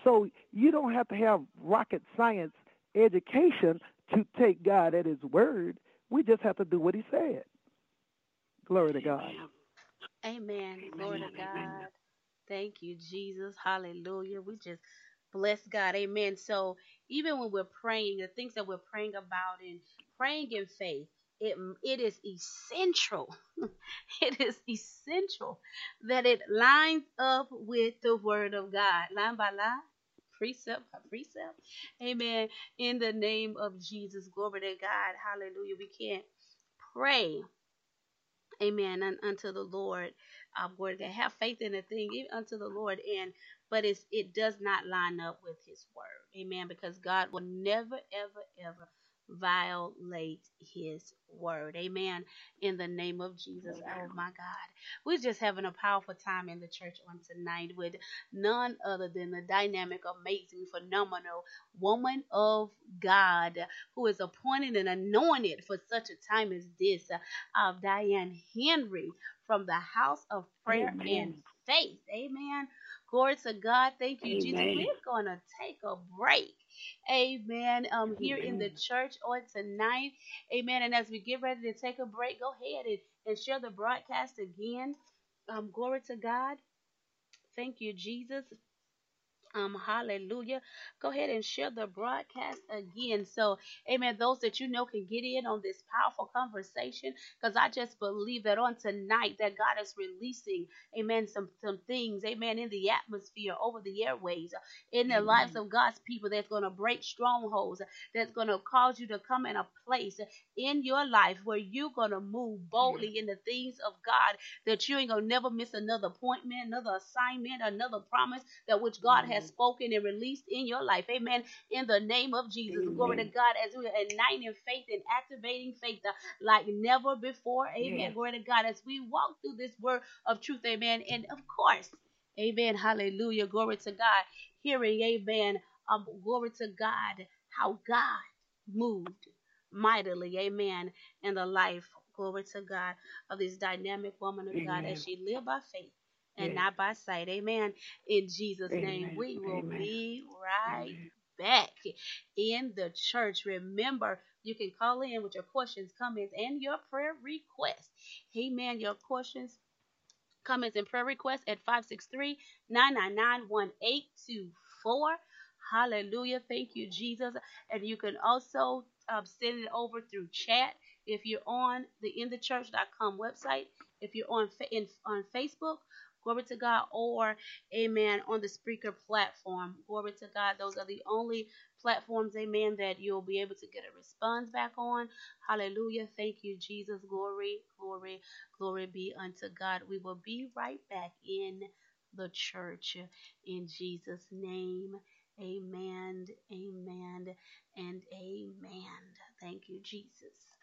So you don't have to have rocket science education to take God at His word. We just have to do what He said. Glory to God. Amen. Glory to God. Thank you, Jesus. Hallelujah. We just bless God. Amen. So even when we're praying, the things that we're praying about and praying in faith, it it is essential. it is essential that it lines up with the word of God, line by line, precept by precept. Amen. In the name of Jesus, glory to God. Hallelujah. We can't pray amen and unto the lord um glory to have faith in a thing unto the lord and but it's it does not line up with his word amen because god will never ever ever violate his word. Amen. In the name of Jesus. Oh my God. We're just having a powerful time in the church on tonight with none other than the dynamic, amazing, phenomenal woman of God who is appointed and anointed for such a time as this of uh, Diane Henry from the house of prayer Amen. and faith. Amen. Glory to God. Thank you, Amen. Jesus. We're going to take a break. Amen. Um, here Amen. in the church on tonight. Amen. And as we get ready to take a break, go ahead and, and share the broadcast again. Um, glory to God. Thank you, Jesus. Um, hallelujah. Go ahead and share the broadcast again. So, amen. Those that you know can get in on this powerful conversation because I just believe that on tonight that God is releasing, amen, some, some things, amen, in the atmosphere, over the airways, in the amen. lives of God's people that's going to break strongholds, that's going to cause you to come in a place in your life where you're going to move boldly in the things of God, that you ain't going to never miss another appointment, another assignment, another promise that which God has spoken and released in your life. Amen. In the name of Jesus. Amen. Glory to God as we are igniting faith and activating faith uh, like never before. Amen. Yeah. Glory to God as we walk through this word of truth. Amen. And of course, Amen. Hallelujah. Glory to God. Hearing, Amen. Um, glory to God. How God moved mightily. Amen. In the life, glory to God, of this dynamic woman of Amen. God as she lived by faith and not by sight. Amen. In Jesus' Amen. name, we will Amen. be right back in the church. Remember, you can call in with your questions, comments, and your prayer requests. Amen. Your questions, comments, and prayer requests at 563 999 1824. Hallelujah. Thank you, Jesus. And you can also um, send it over through chat if you're on the inthechurch.com website. If you're on in, on Facebook, Glory to God. Or, amen, on the Spreaker platform. Glory to God. Those are the only platforms, amen, that you'll be able to get a response back on. Hallelujah. Thank you, Jesus. Glory, glory, glory be unto God. We will be right back in the church in Jesus' name. Amen, amen, and amen. Thank you, Jesus.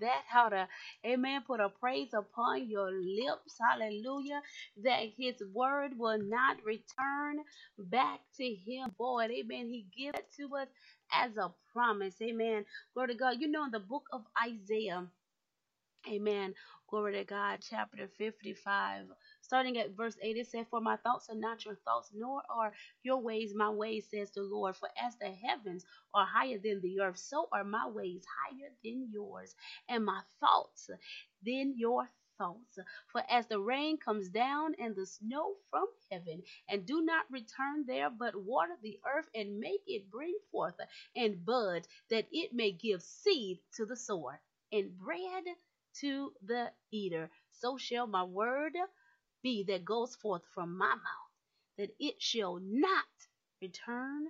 That how to, amen, put a praise upon your lips. Hallelujah. That his word will not return back to him. Boy, amen. He gives it to us as a promise. Amen. Glory to God. You know, in the book of Isaiah, amen. Glory to God, chapter 55. Starting at verse 8, it said, For my thoughts are not your thoughts, nor are your ways my ways, says the Lord. For as the heavens are higher than the earth, so are my ways higher than yours, and my thoughts than your thoughts. For as the rain comes down and the snow from heaven, and do not return there, but water the earth and make it bring forth and bud, that it may give seed to the sower and bread to the eater, so shall my word be that goes forth from my mouth, that it shall not return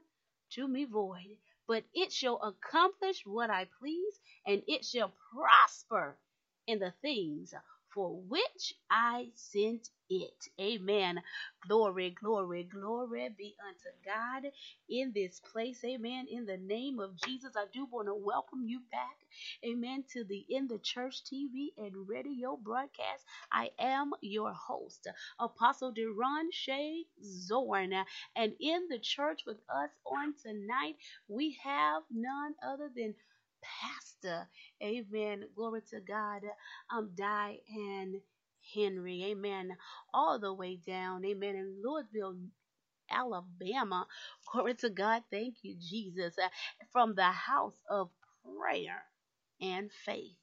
to me void, but it shall accomplish what I please, and it shall prosper in the things for which I sent it. Amen. Glory, glory, glory be unto God in this place. Amen. In the name of Jesus, I do want to welcome you back. Amen. To the In the Church TV and radio broadcast. I am your host, Apostle Deron Shay Zorn. And in the church with us on tonight, we have none other than Pastor. Amen. Glory to God. Um, Diane Henry. Amen. All the way down. Amen. In Louisville, Alabama. Glory to God. Thank you, Jesus. Uh, from the house of prayer and faith.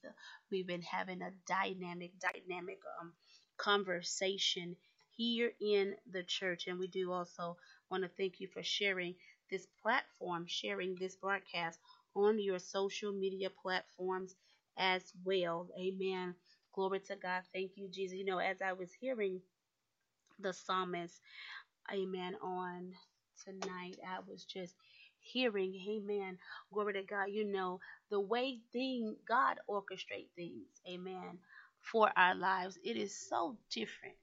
We've been having a dynamic, dynamic um, conversation here in the church. And we do also want to thank you for sharing this platform, sharing this broadcast on your social media platforms as well. Amen. Glory to God. Thank you, Jesus. You know, as I was hearing the psalmist, amen, on tonight, I was just hearing, amen, glory to God, you know, the way thing God orchestrate things, amen, for our lives, it is so different.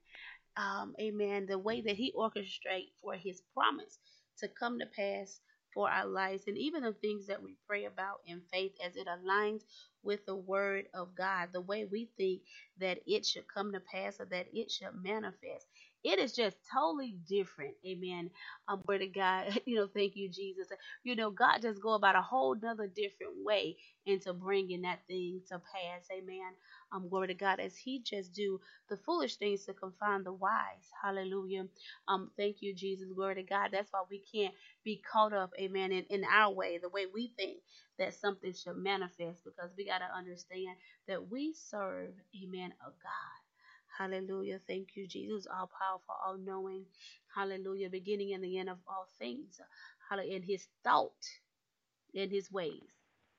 Um, amen. The way that he orchestrate for his promise to come to pass for our lives and even the things that we pray about in faith as it aligns with the word of God, the way we think that it should come to pass or that it should manifest. It is just totally different. Amen. Um, word of God, you know, thank you, Jesus. You know, God just go about a whole nother different way into bringing that thing to pass. Amen. Um, glory to God, as He just do the foolish things to confound the wise. Hallelujah. Um, thank you, Jesus. Glory to God. That's why we can't be caught up, amen, in, in our way, the way we think that something should manifest, because we got to understand that we serve, amen, a God. Hallelujah. Thank you, Jesus, all powerful, all knowing. Hallelujah. Beginning and the end of all things. Hallelujah. And his thought and his ways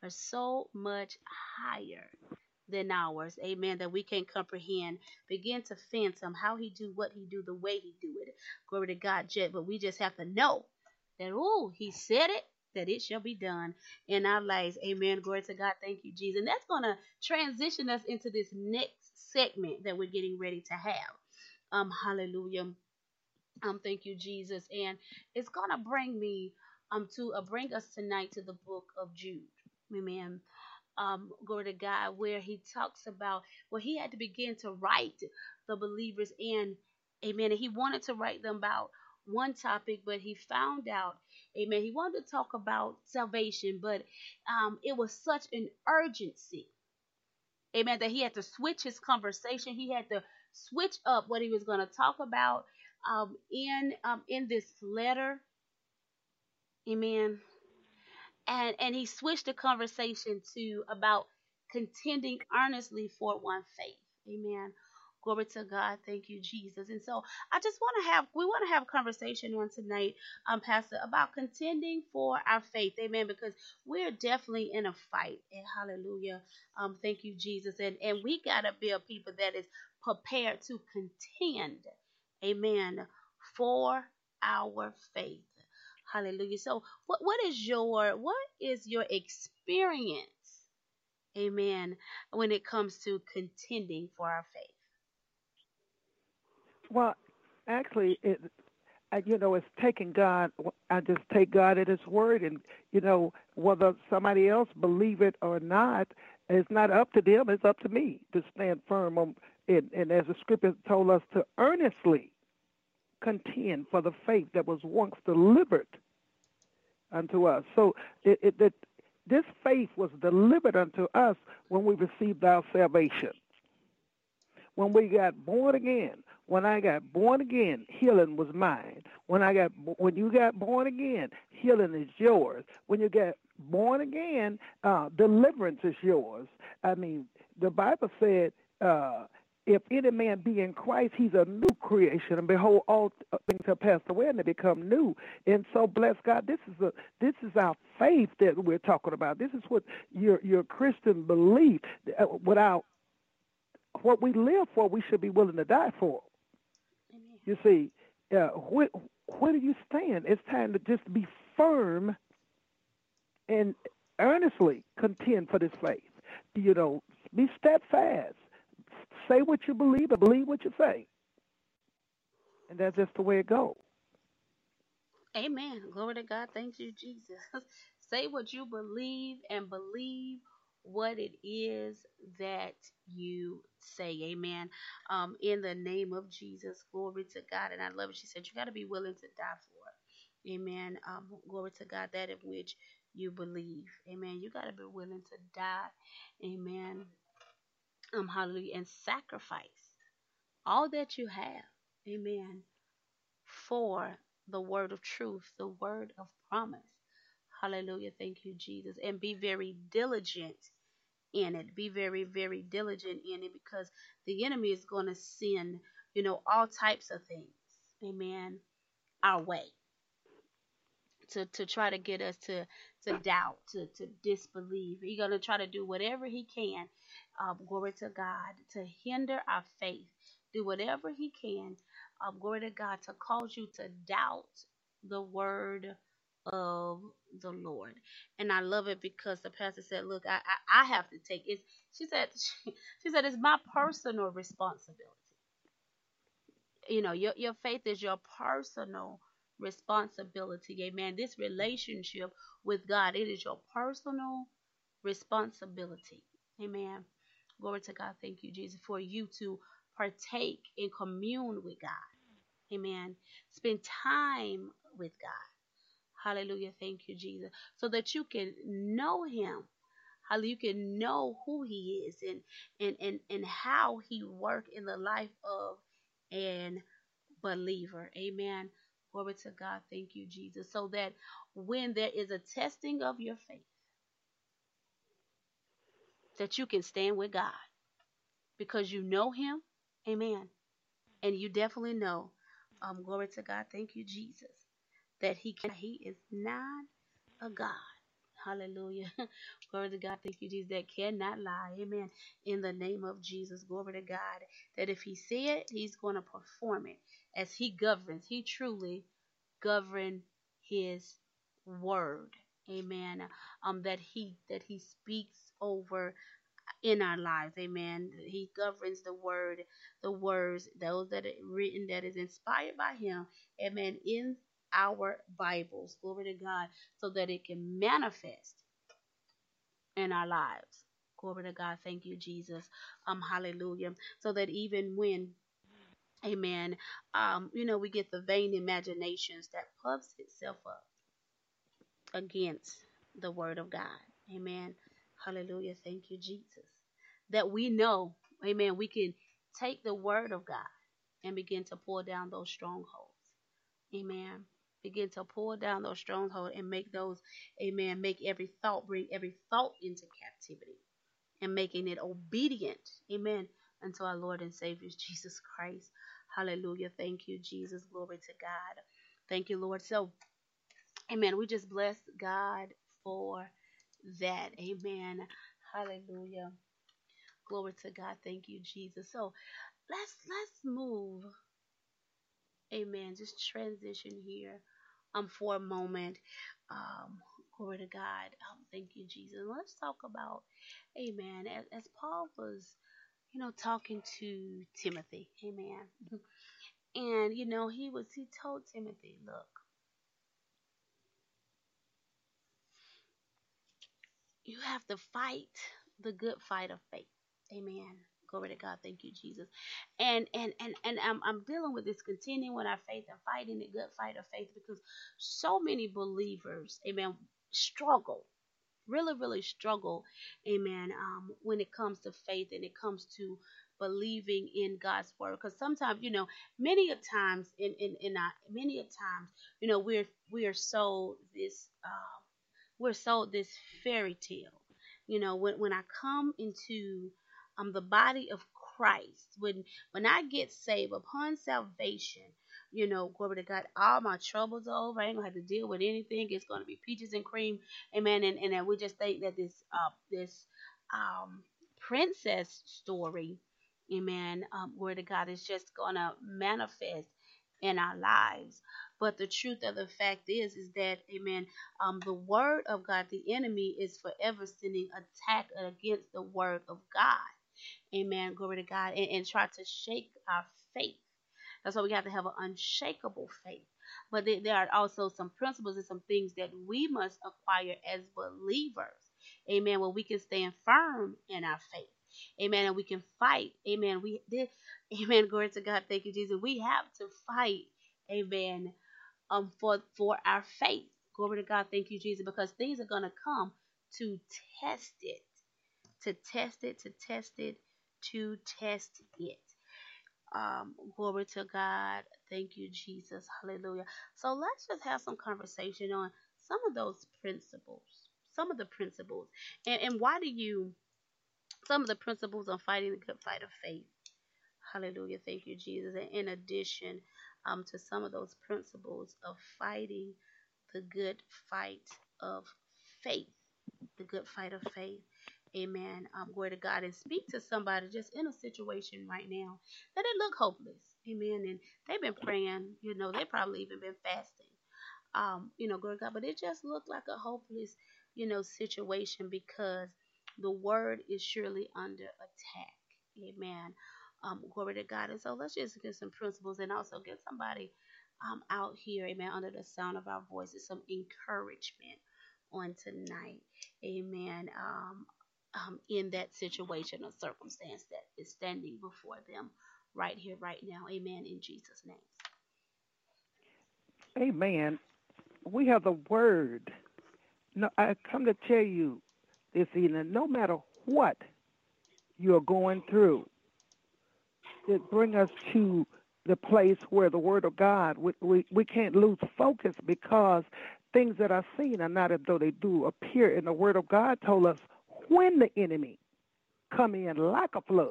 are so much higher than ours. Amen. That we can't comprehend. Begin to fathom how he do what he do, the way he do it. Glory to God. But we just have to know that, oh, he said it, that it shall be done in our lives. Amen. Glory to God. Thank you, Jesus. And that's going to transition us into this next segment that we're getting ready to have. Um, hallelujah. Um, thank you, Jesus. And it's to bring me um to uh, bring us tonight to the book of Jude. Amen. Um, glory to God, where he talks about where he had to begin to write the believers in, amen. And he wanted to write them about one topic, but he found out, amen, he wanted to talk about salvation, but um, it was such an urgency, amen, that he had to switch his conversation. He had to switch up what he was going to talk about um, in um, in this letter, amen. And and he switched the conversation to about contending earnestly for one faith, amen. Glory to God. Thank you, Jesus. And so I just want to have, we want to have a conversation on tonight, um, Pastor, about contending for our faith. Amen. Because we're definitely in a fight. And hallelujah. Um, thank you, Jesus. And, and we got to be a people that is prepared to contend. Amen. For our faith. Hallelujah. So what, what is your, what is your experience? Amen. When it comes to contending for our faith. Well, actually, it, you know, it's taking God. I just take God at His word, and you know, whether somebody else believe it or not, it's not up to them. It's up to me to stand firm on. it. and as the Scripture told us to earnestly contend for the faith that was once delivered unto us. So it, it, it this faith was delivered unto us when we received our salvation. When we got born again, when I got born again, healing was mine. When I got when you got born again, healing is yours. When you get born again, uh, deliverance is yours. I mean, the Bible said, uh, "If any man be in Christ, he's a new creation, and behold, all things have passed away, and they become new." And so, bless God, this is a this is our faith that we're talking about. This is what your your Christian belief. Uh, without what we live for, we should be willing to die for. You see, uh, where, where do you stand? It's time to just be firm and earnestly contend for this faith. You know, be steadfast, say what you believe and believe what you say. And that's just the way it goes. Amen. Glory to God. Thank you, Jesus. say what you believe and believe what it is that you say. Amen. Um, in the name of Jesus, glory to God. And I love it. She said, You got to be willing to die for it. Amen. Um, glory to God, that in which you believe. Amen. You got to be willing to die. Amen. Um, hallelujah. And sacrifice all that you have. Amen. For the word of truth, the word of promise. Hallelujah. Thank you, Jesus. And be very diligent in it. Be very, very diligent in it because the enemy is going to send, you know, all types of things. Amen. Our way. To, to try to get us to, to doubt, to, to disbelieve. He's going to try to do whatever he can, um, glory to God, to hinder our faith. Do whatever he can, um, glory to God, to cause you to doubt the word of the Lord. And I love it because the pastor said, "Look, I I, I have to take it." She said, she, she said, "It's my personal responsibility." You know, your your faith is your personal responsibility. Amen. This relationship with God, it is your personal responsibility. Amen. Glory to God. Thank you, Jesus, for you to partake and commune with God. Amen. Spend time with God. Hallelujah. Thank you, Jesus. So that you can know him. How you can know who he is and, and, and, and how he worked in the life of an believer. Amen. Glory to God. Thank you, Jesus. So that when there is a testing of your faith, that you can stand with God because you know him. Amen. And you definitely know. Um, glory to God. Thank you, Jesus that he can, he is not a God. Hallelujah. Glory to God. Thank you, Jesus. That cannot lie. Amen. In the name of Jesus. Glory to God. That if he said, he's going to perform it as he governs. He truly govern his word. Amen. Um, that he that he speaks over in our lives. Amen. He governs the word, the words, those that are written that is inspired by him. Amen. In our Bibles, glory to God, so that it can manifest in our lives. Glory to God. Thank you, Jesus. Um, hallelujah. So that even when Amen. Um, you know, we get the vain imaginations that puffs itself up against the word of God. Amen. Hallelujah. Thank you, Jesus. That we know, amen, we can take the word of God and begin to pull down those strongholds. Amen begin to pull down those strongholds and make those, amen, make every thought, bring every thought into captivity and making it obedient, amen, unto our Lord and Savior Jesus Christ. Hallelujah. Thank you, Jesus. Glory to God. Thank you, Lord. So, amen. We just bless God for that. Amen. Hallelujah. Glory to God. Thank you, Jesus. So let's let's move Amen. Just transition here um for a moment. Um, glory to God. Um, thank you, Jesus. Let's talk about, Amen. As, as Paul was, you know, talking to Timothy, Amen. And you know, he was he told Timothy, look, you have to fight the good fight of faith. Amen. Glory to God. Thank you, Jesus. And and and and I'm I'm dealing with this continuing with our faith and fighting the good fight of faith because so many believers, amen, struggle. Really, really struggle, amen, um, when it comes to faith and it comes to believing in God's word. Because sometimes, you know, many a times in in, in our many a times, you know, we're we are sold this uh, we're sold this fairy tale. You know, when when I come into um, the body of Christ. When when I get saved upon salvation, you know, glory to God, all my troubles are over. I ain't gonna have to deal with anything. It's gonna be peaches and cream, amen. And and we just think that this uh this um princess story, amen, um, glory to God, is just gonna manifest in our lives. But the truth of the fact is, is that, amen, um, the word of God, the enemy is forever sending attack against the word of God. Amen. Glory to God. And, and try to shake our faith. That's why we have to have an unshakable faith. But there, there are also some principles and some things that we must acquire as believers. Amen. Where we can stand firm in our faith. Amen. And we can fight. Amen. We. Amen. Glory to God. Thank you, Jesus. We have to fight. Amen. Um, for for our faith. Glory to God. Thank you, Jesus. Because things are gonna come to test it, to test it, to test it, to test it. Um, glory to God. Thank you, Jesus. Hallelujah. So let's just have some conversation on some of those principles. Some of the principles. And, and why do you, some of the principles on fighting the good fight of faith. Hallelujah. Thank you, Jesus. And in addition um, to some of those principles of fighting the good fight of faith, the good fight of faith. Amen. Um, glory to God and speak to somebody just in a situation right now that it look hopeless. Amen. And they've been praying, you know, they probably even been fasting. Um, you know, glory to God, but it just looked like a hopeless, you know, situation because the word is surely under attack. Amen. Um, glory to God. And so let's just get some principles and also get somebody um, out here, amen, under the sound of our voices, some encouragement on tonight. Amen. Um, um, in that situation or circumstance that is standing before them right here, right now. Amen. In Jesus' name. Amen. We have the word. No, I come to tell you this evening, no matter what you're going through, it bring us to the place where the word of God, we, we, we can't lose focus because things that are seen are not as though they do appear. And the word of God told us when the enemy come in like a flood,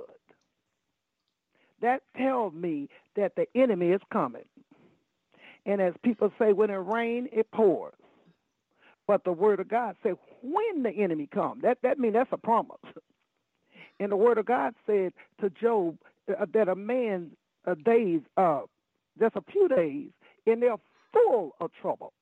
that tells me that the enemy is coming. And as people say, when it rains, it pours. But the word of God said, when the enemy comes, that, that means that's a promise. And the word of God said to Job uh, that a man's uh, days, uh, just a few days, and they're full of trouble.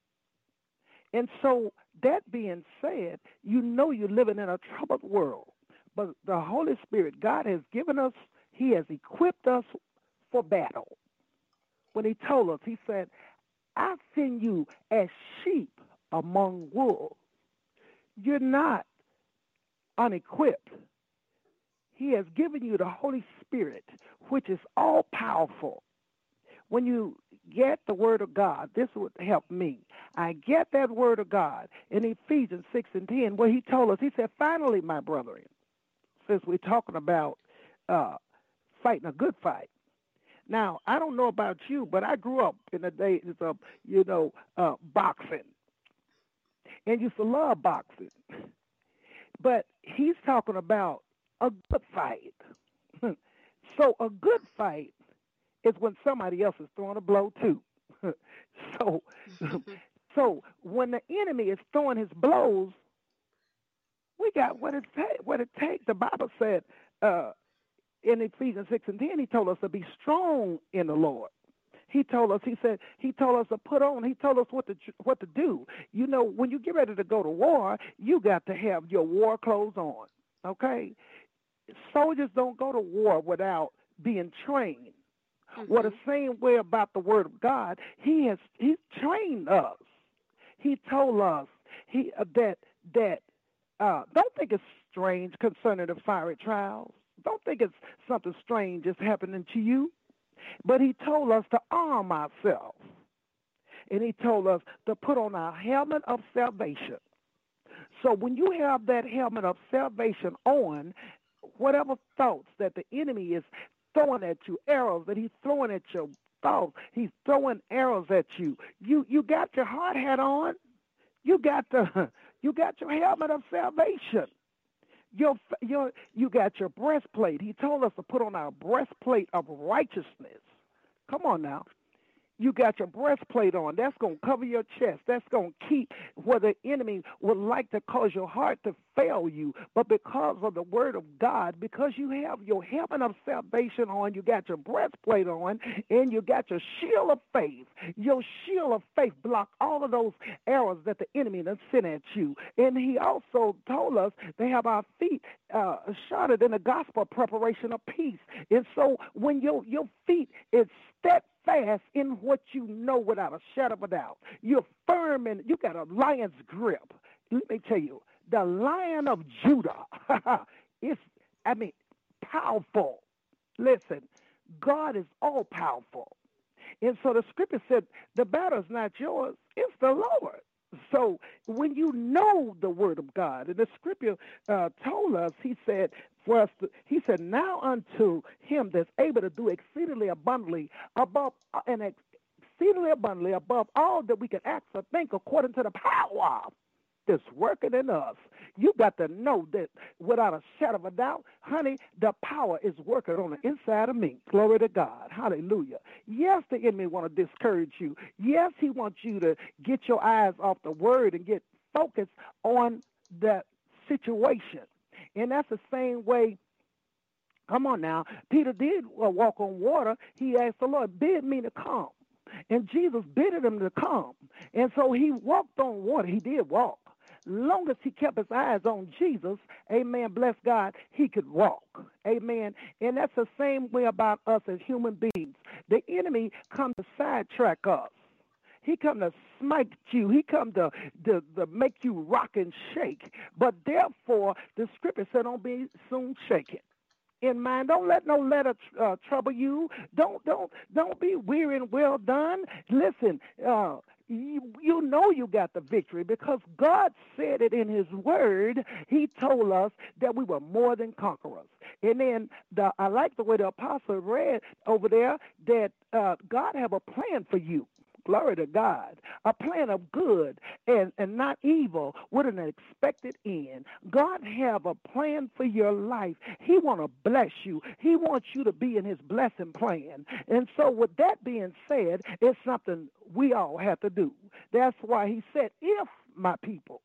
And so, that being said, you know you're living in a troubled world. But the Holy Spirit, God has given us, He has equipped us for battle. When He told us, He said, I send you as sheep among wolves. You're not unequipped. He has given you the Holy Spirit, which is all powerful. When you get the Word of God, this would help me. I get that Word of God in Ephesians 6 and 10, where He told us, He said, Finally, my brethren, since we're talking about uh, fighting a good fight. Now, I don't know about you, but I grew up in the days of, you know, uh, boxing and used to love boxing. But he's talking about a good fight. so a good fight is when somebody else is throwing a blow too. so so when the enemy is throwing his blows, we got what it take what it takes. The Bible said uh, in Ephesians six and ten, he told us to be strong in the Lord. He told us, he said, he told us to put on, he told us what to what to do. You know, when you get ready to go to war, you got to have your war clothes on. Okay? Soldiers don't go to war without being trained. Mm-hmm. What the same way about the word of God, he has he's trained us. He told us he uh, that that uh, don't think it's strange concerning the fiery trials. Don't think it's something strange is happening to you. But he told us to arm ourselves. And he told us to put on our helmet of salvation. So when you have that helmet of salvation on, whatever thoughts that the enemy is throwing at you, arrows that he's throwing at your thoughts, he's throwing arrows at you. You you got your hard hat on. You got the you got your helmet of salvation. Your, your, you got your breastplate. He told us to put on our breastplate of righteousness. Come on now. You got your breastplate on. That's going to cover your chest. That's going to keep where the enemy would like to cause your heart to fail you. But because of the word of God, because you have your helmet of salvation on, you got your breastplate on, and you got your shield of faith. Your shield of faith block all of those arrows that the enemy has sent at you. And he also told us to have our feet uh, shotted in the gospel preparation of peace. And so when your your feet is steadfast in what you know without a shadow of a doubt, you're firm and you got a lion's grip. Let me tell you, the lion of Judah is, I mean, powerful. Listen, God is all powerful. And so the scripture said, the battle is not yours, it's the Lord. So when you know the word of God, and the scripture uh, told us, he said, for us to, he said, now unto him that's able to do exceedingly abundantly above uh, and exceedingly abundantly above all that we can ask or think according to the power that's working in us. You got to know that without a shadow of a doubt, honey, the power is working on the inside of me. Glory to God. Hallelujah. Yes, the enemy want to discourage you. Yes, he wants you to get your eyes off the word and get focused on that situation. And that's the same way Come on now. Peter did uh, walk on water. He asked the Lord, bid me to come. And Jesus bidded him to come. And so he walked on water. He did walk long as he kept his eyes on Jesus, amen, bless God, he could walk. Amen. And that's the same way about us as human beings. The enemy comes to sidetrack us. He come to smite you. He come to, to, to make you rock and shake. But therefore, the scripture said, don't be soon shaken in mind. Don't let no letter uh, trouble you. Don't don't don't be weary and well done. Listen, uh, you, you know you got the victory because God said it in His Word. He told us that we were more than conquerors. And then the, I like the way the apostle read over there that uh, God have a plan for you. Glory to God. A plan of good and, and not evil with an expected end. God have a plan for your life. He want to bless you. He wants you to be in his blessing plan. And so with that being said, it's something we all have to do. That's why he said, if my people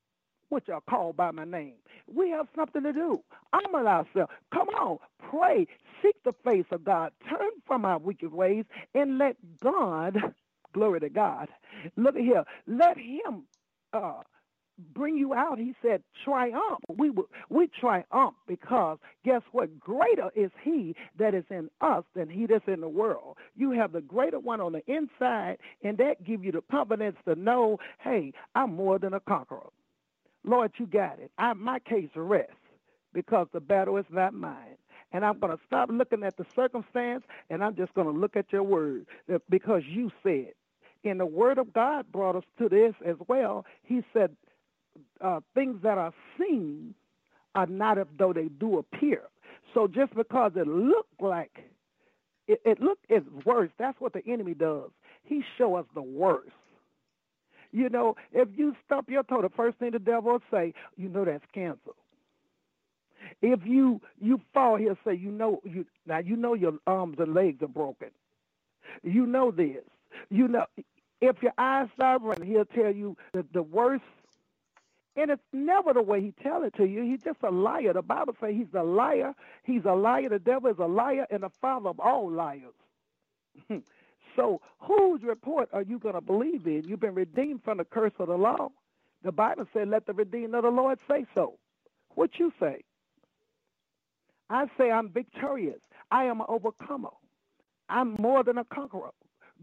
which are called by my name. We have something to do. Humble ourselves. Come on, pray, seek the face of God, turn from our wicked ways, and let God Glory to God. Look at here. Let him uh, bring you out. He said, triumph. We we triumph because guess what? Greater is he that is in us than he that's in the world. You have the greater one on the inside, and that give you the confidence to know, hey, I'm more than a conqueror. Lord, you got it. I, my case rests because the battle is not mine. And I'm going to stop looking at the circumstance and I'm just going to look at your word because you said and the Word of God brought us to this as well. He said, uh, things that are seen are not as though they do appear. So just because it looked like it, it look it's worse, that's what the enemy does. He show us the worst. You know, if you stub your toe, the first thing the devil will say, you know that's cancer. If you you fall, he'll say, you know you now you know your arms and legs are broken. You know this. You know if your eyes start running, he'll tell you the, the worst. And it's never the way he tell it to you. He's just a liar. The Bible says he's a liar. He's a liar. The devil is a liar and the father of all liars. so whose report are you going to believe in? You've been redeemed from the curse of the law. The Bible said, let the redeemed of the Lord say so. What you say? I say I'm victorious. I am an overcomer. I'm more than a conqueror.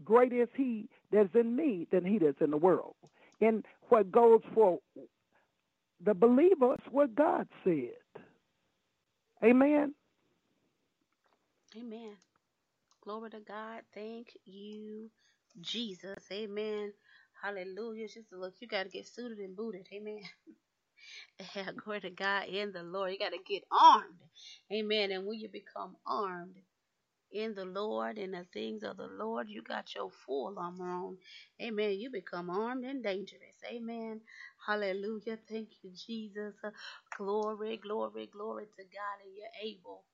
Great is he that's in me than he that's in the world. And what goes for the believer is what God said. Amen. Amen. Glory to God. Thank you, Jesus. Amen. Hallelujah. Just look, you got to get suited and booted. Amen. Yeah, glory to God in the Lord. You got to get armed. Amen. And when you become armed, in the Lord and the things of the Lord, you got your full armor on. Amen. You become armed and dangerous. Amen. Hallelujah. Thank you, Jesus. Glory, glory, glory to God. And you're able,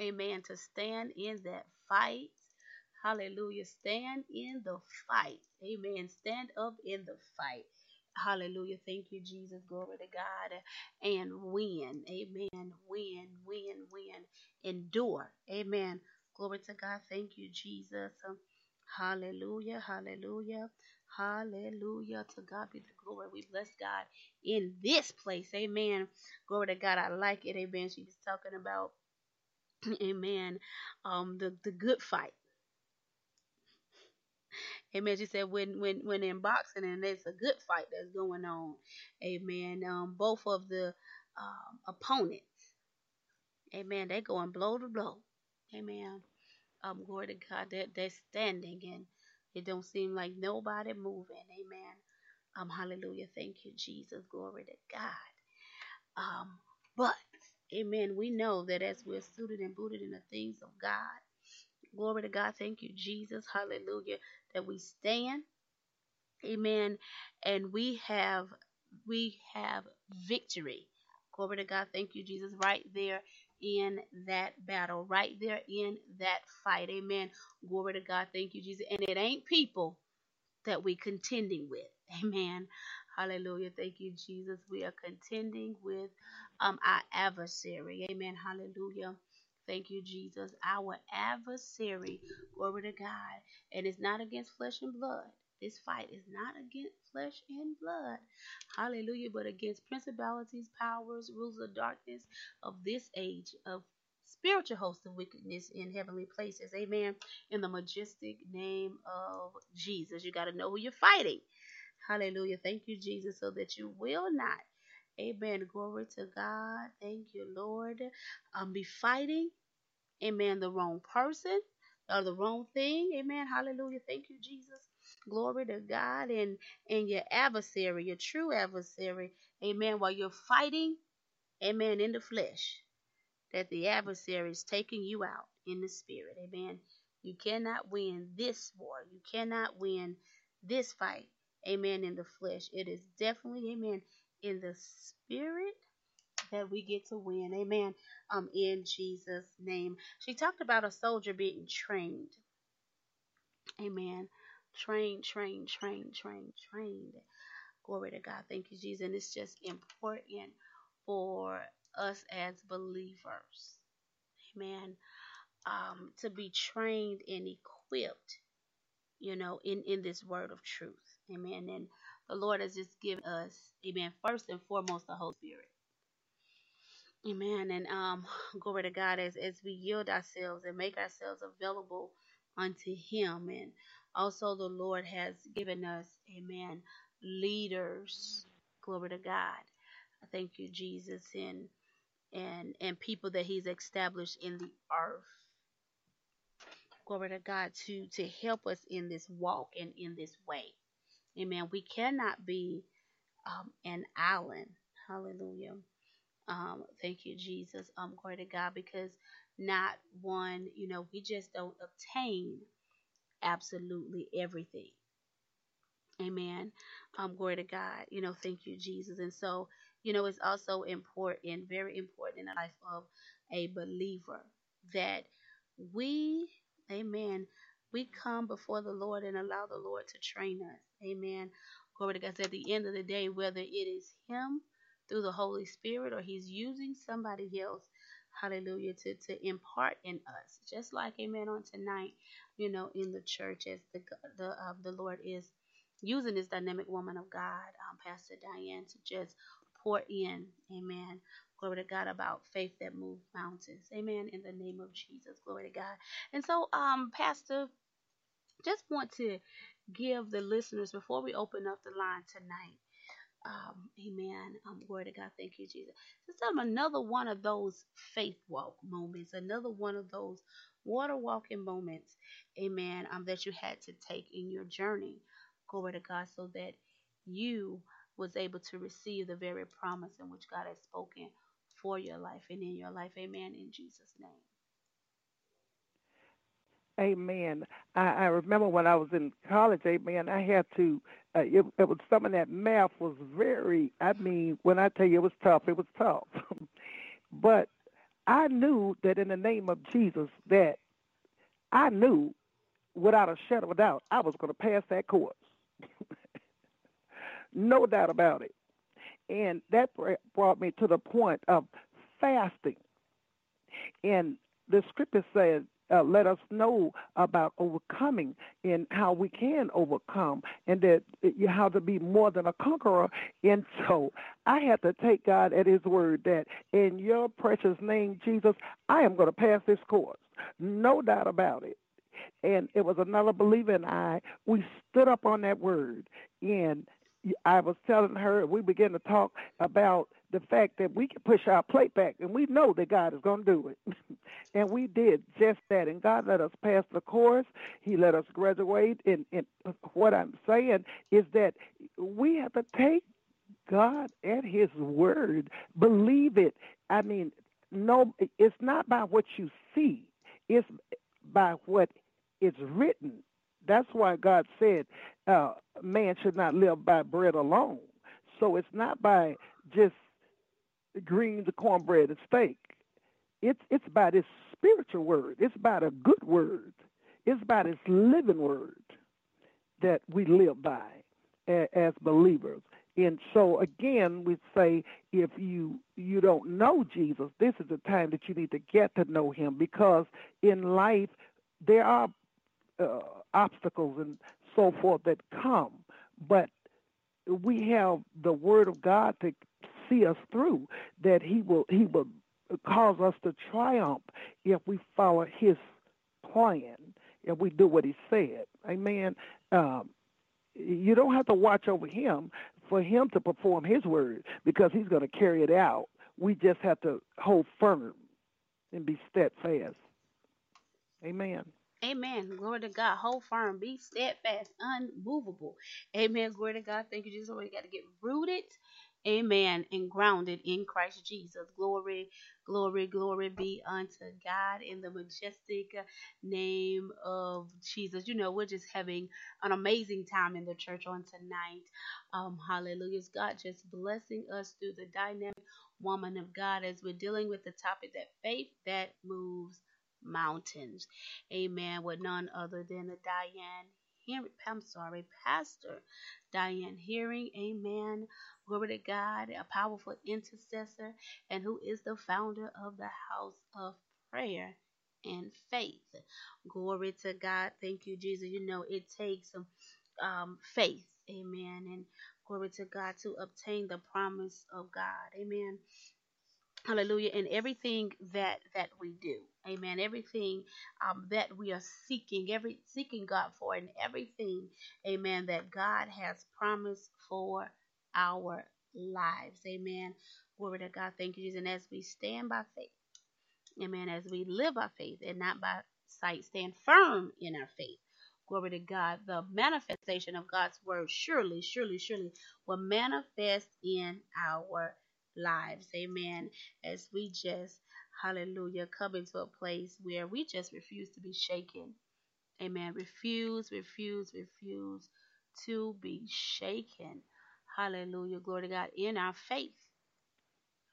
amen, to stand in that fight. Hallelujah. Stand in the fight. Amen. Stand up in the fight. Hallelujah. Thank you, Jesus. Glory to God. And win. Amen. Win, win, win. Endure. Amen. Glory to God. Thank you, Jesus. Hallelujah. Hallelujah. Hallelujah. To God be the glory. We bless God in this place. Amen. Glory to God. I like it. Amen. She was talking about, amen, um, the, the good fight. Amen. She said when when when in boxing and there's a good fight that's going on. Amen. Um, both of the um, opponents. Amen. They're going blow to blow. Amen. Um, glory to God. They're, they're standing and it don't seem like nobody moving. Amen. Um, hallelujah. Thank you, Jesus. Glory to God. Um, but Amen. We know that as we're suited and booted in the things of God, glory to God. Thank you, Jesus. Hallelujah. That we stand. Amen. And we have we have victory. Glory to God. Thank you, Jesus. Right there in that battle, right there in that fight. Amen. Glory to God. Thank you, Jesus. And it ain't people that we contending with. Amen. Hallelujah. Thank you, Jesus. We are contending with um, our adversary. Amen. Hallelujah. Thank you, Jesus. Our adversary. Glory to God. And it's not against flesh and blood. This fight is not against flesh and blood. Hallelujah. But against principalities, powers, rules of darkness of this age, of spiritual hosts of wickedness in heavenly places. Amen. In the majestic name of Jesus. You got to know who you're fighting. Hallelujah. Thank you, Jesus, so that you will not. Amen. Glory to God. Thank you, Lord. Um, be fighting. Amen. The wrong person or the wrong thing. Amen. Hallelujah. Thank you, Jesus. Glory to God and and your adversary, your true adversary. Amen. While you're fighting, amen, in the flesh, that the adversary is taking you out in the spirit. Amen. You cannot win this war. You cannot win this fight. Amen. In the flesh. It is definitely, amen, in the spirit that we get to win. Amen. Um, in Jesus' name. She talked about a soldier being trained. Amen. Trained, trained, trained, trained, trained. Glory to God. Thank you, Jesus. And it's just important for us as believers. Amen. Um, to be trained and equipped, you know, in, in this word of truth. Amen. And the Lord has just given us, amen, first and foremost, the Holy Spirit. Amen. And um, glory to God as, as we yield ourselves and make ourselves available unto Him. And also, the Lord has given us, amen, leaders. Glory to God. I thank you, Jesus, and and and people that He's established in the earth. Glory to God to to help us in this walk and in this way. Amen. We cannot be um, an island. Hallelujah. Um, thank you, Jesus. Um, glory to God, because not one, you know, we just don't obtain absolutely everything. Amen. Um, glory to God. You know, thank you, Jesus. And so, you know, it's also important, very important in the life of a believer that we, amen, we come before the Lord and allow the Lord to train us. Amen. Glory to God. So at the end of the day, whether it is Him through the Holy Spirit or He's using somebody else, hallelujah, to, to impart in us. Just like, amen, on tonight, you know, in the church as the, the, uh, the Lord is using this dynamic woman of God, um, Pastor Diane, to just pour in, amen. Glory to God about faith that moves mountains. Amen. In the name of Jesus. Glory to God. And so, um, Pastor, just want to give the listeners before we open up the line tonight. Um, amen. Um, glory to God. Thank you, Jesus. Just tell another one of those faith walk moments, another one of those water walking moments, amen, um, that you had to take in your journey. Glory to God, so that you was able to receive the very promise in which God has spoken for your life and in your life. Amen. In Jesus' name. Amen. I, I remember when I was in college, amen, I had to, uh, it, it was some of that math was very, I mean, when I tell you it was tough, it was tough. but I knew that in the name of Jesus that I knew without a shadow of a doubt, I was going to pass that course. no doubt about it. And that brought me to the point of fasting. And the scripture says, uh, let us know about overcoming and how we can overcome and that you have to be more than a conqueror. And so I had to take God at his word that in your precious name, Jesus, I am going to pass this course. No doubt about it. And it was another believer and I, we stood up on that word and I was telling her, we began to talk about the fact that we can push our plate back, and we know that God is going to do it. and we did just that. And God let us pass the course. He let us graduate. And, and what I'm saying is that we have to take God at His word, believe it. I mean, no, it's not by what you see, it's by what is written. That's why God said uh, man should not live by bread alone. So it's not by just greens, cornbread, and steak. It's it's by this spiritual word. It's by the good word. It's by this living word that we live by as believers. And so again, we say if you you don't know Jesus, this is the time that you need to get to know Him because in life there are uh, obstacles and so forth that come, but we have the Word of God to see us through. That He will He will cause us to triumph if we follow His plan, if we do what He said. Amen. Um, you don't have to watch over Him for Him to perform His word because He's going to carry it out. We just have to hold firm and be steadfast. Amen. Amen. Glory to God. Hold firm. Be steadfast, unmovable. Amen. Glory to God. Thank you, Jesus. We got to get rooted. Amen. And grounded in Christ Jesus. Glory, glory, glory be unto God in the majestic name of Jesus. You know, we're just having an amazing time in the church on tonight. Um, hallelujah. God just blessing us through the dynamic woman of God as we're dealing with the topic that faith that moves mountains. Amen. With none other than the Diane Hearing. I'm sorry, Pastor Diane Hearing. Amen. Glory to God, a powerful intercessor, and who is the founder of the House of Prayer and Faith. Glory to God. Thank you, Jesus. You know, it takes um, faith. Amen. And glory to God to obtain the promise of God. Amen hallelujah. In everything that that we do. Amen. Everything um, that we are seeking every seeking god for and everything amen that god has promised for our lives. Amen. Glory to god. Thank you jesus. And as we stand by faith amen as we live by faith and not by sight stand firm in our faith glory to god the manifestation of god's word surely surely surely will manifest in our lives. Amen. As we just, hallelujah, come into a place where we just refuse to be shaken. Amen. Refuse, refuse, refuse to be shaken. Hallelujah. Glory to God. In our faith.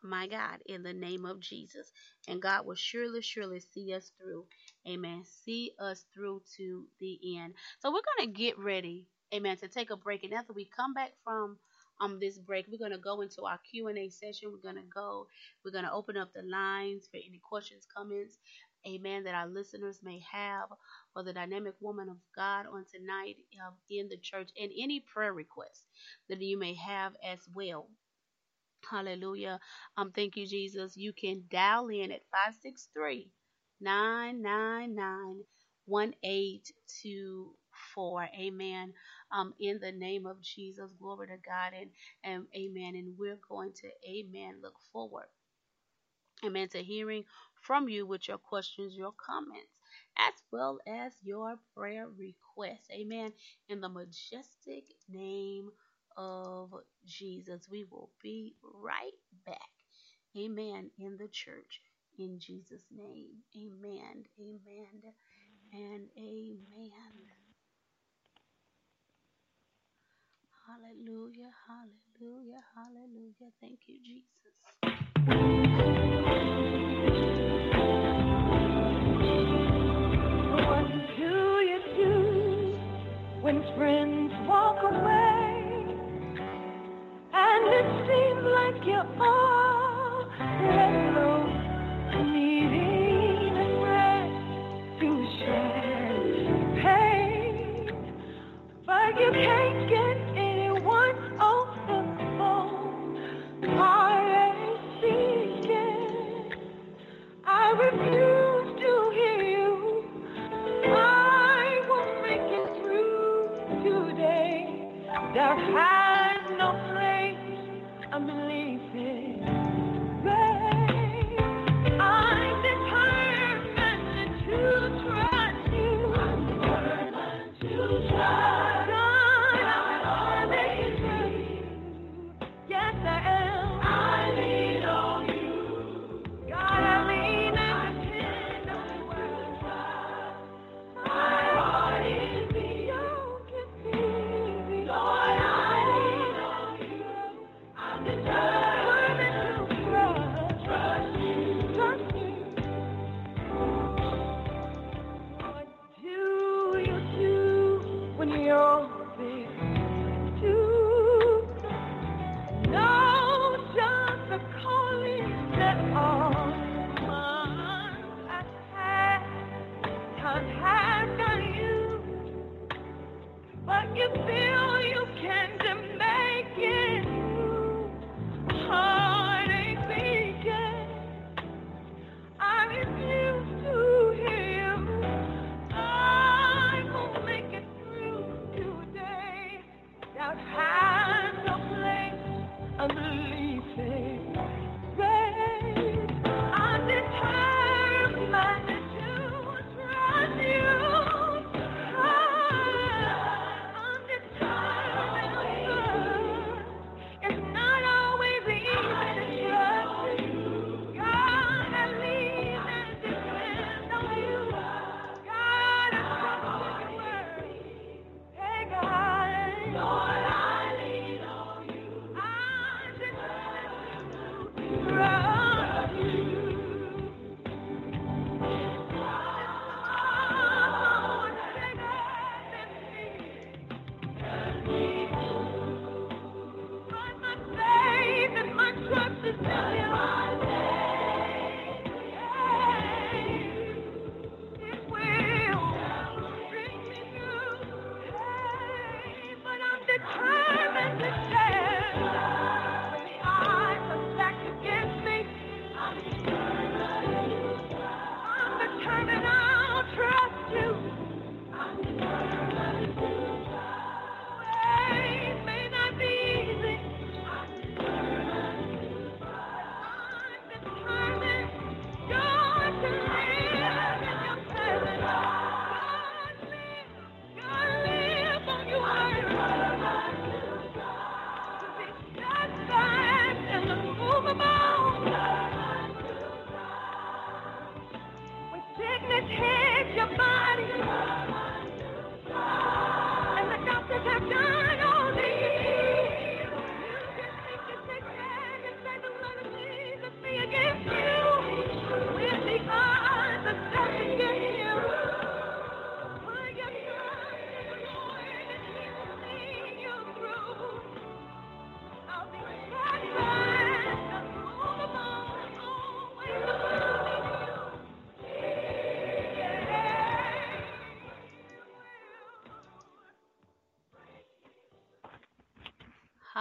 My God, in the name of Jesus. And God will surely, surely see us through. Amen. See us through to the end. So we're going to get ready. Amen. To take a break. And after we come back from um this break. We're gonna go into our Q and A session. We're gonna go. We're gonna open up the lines for any questions, comments, amen, that our listeners may have for the dynamic woman of God on tonight um, in the church, and any prayer requests that you may have as well. Hallelujah. Um, thank you, Jesus. You can dial in at 563 999 1824. Amen um, in the name of Jesus. Glory to God and, and amen. And we're going to, amen, look forward, amen, to hearing from you with your questions, your comments, as well as your prayer requests. Amen. In the majestic name of Jesus, we will be right back. Amen. In the church. In Jesus' name. Amen. Amen. And amen. Hallelujah, hallelujah, hallelujah. Thank you, Jesus. What do you do when friends walk away and it seems like you're all alone?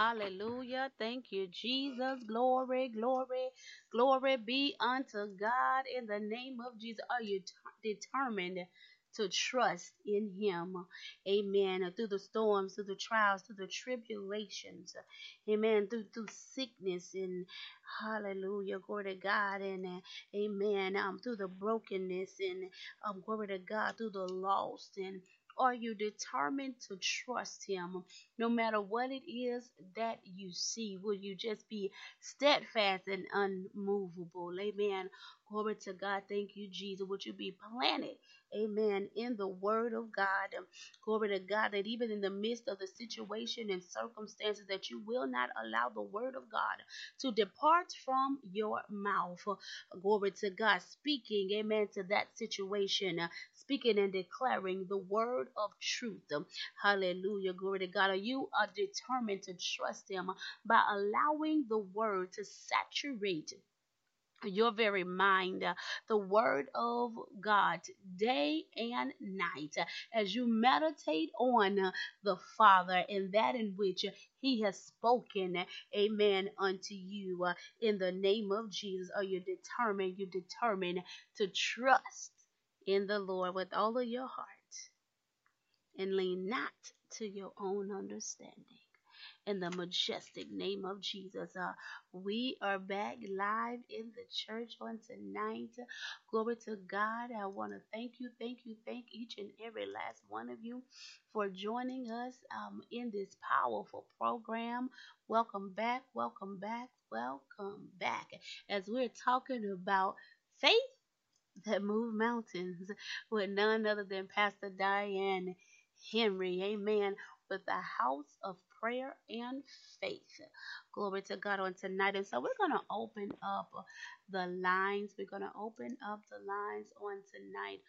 Hallelujah. Thank you, Jesus. Glory, glory, glory be unto God in the name of Jesus. Are you t- determined to trust in Him? Amen. Through the storms, through the trials, through the tribulations. Amen. Through, through sickness and hallelujah. Glory to God. And uh, amen. Um, through the brokenness and um, glory to God, through the lost and are you determined to trust Him no matter what it is that you see? Will you just be steadfast and unmovable? Amen. Glory to God. Thank you, Jesus. Would you be planted, amen, in the word of God? Glory to God that even in the midst of the situation and circumstances that you will not allow the word of God to depart from your mouth. Glory to God. Speaking, amen, to that situation, speaking and declaring the word of truth. Hallelujah. Glory to God. You are determined to trust him by allowing the word to saturate your very mind, uh, the word of God, day and night, uh, as you meditate on uh, the Father and that in which He has spoken, amen, unto you. In the name of Jesus, are you determined? You determined to trust in the Lord with all of your heart and lean not to your own understanding in the majestic name of Jesus. Uh, we are back live in the church on tonight. Glory to God. I want to thank you, thank you, thank each and every last one of you for joining us um, in this powerful program. Welcome back, welcome back, welcome back. As we're talking about faith that move mountains with none other than Pastor Diane Henry. Amen. With the house of prayer and faith. Glory to God on tonight. And so we're going to open up the lines. We're going to open up the lines on tonight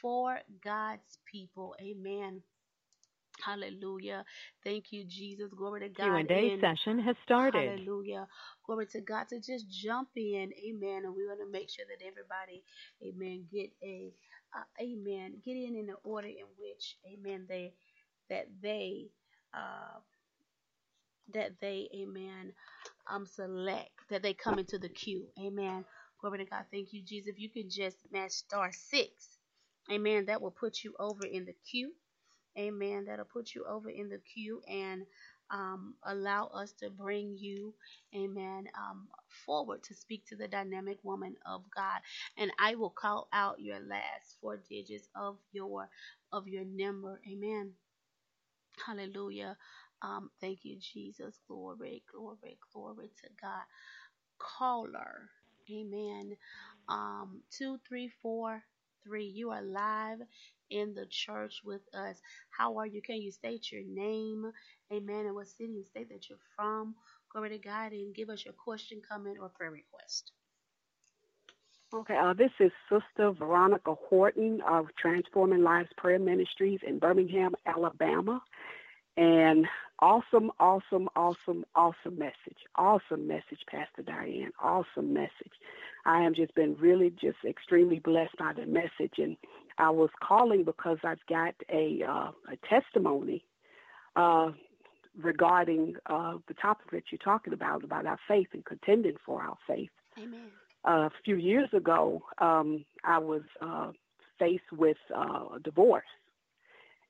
for God's people. Amen. Hallelujah. Thank you, Jesus. Glory to God. Q&A session has started. Hallelujah. Glory to God to just jump in. Amen. And we're going to make sure that everybody, amen, get a, uh, amen, get in in the order in which, amen, they, that they, uh, that they, amen, um, select, that they come into the queue. Amen. Glory to God. Thank you, Jesus. If you can just match star six, amen, that will put you over in the queue. Amen. That'll put you over in the queue and um, allow us to bring you, amen, um, forward to speak to the dynamic woman of God. And I will call out your last four digits of your of your number. Amen. Hallelujah. Um, thank you, Jesus. Glory, glory, glory to God. Caller. Amen. Um, two, three, four, three. You are live in the church with us. How are you? Can you state your name? Amen. And what city and state that you're from? Glory to God and give us your question, comment, or prayer request. Okay, uh, this is Sister Veronica Horton of Transforming Lives Prayer Ministries in Birmingham, Alabama. And awesome, awesome, awesome, awesome message. Awesome message, Pastor Diane. Awesome message. I have just been really just extremely blessed by the message. And I was calling because I've got a, uh, a testimony uh, regarding uh, the topic that you're talking about, about our faith and contending for our faith. Amen. Uh, a few years ago, um, I was uh, faced with uh, a divorce.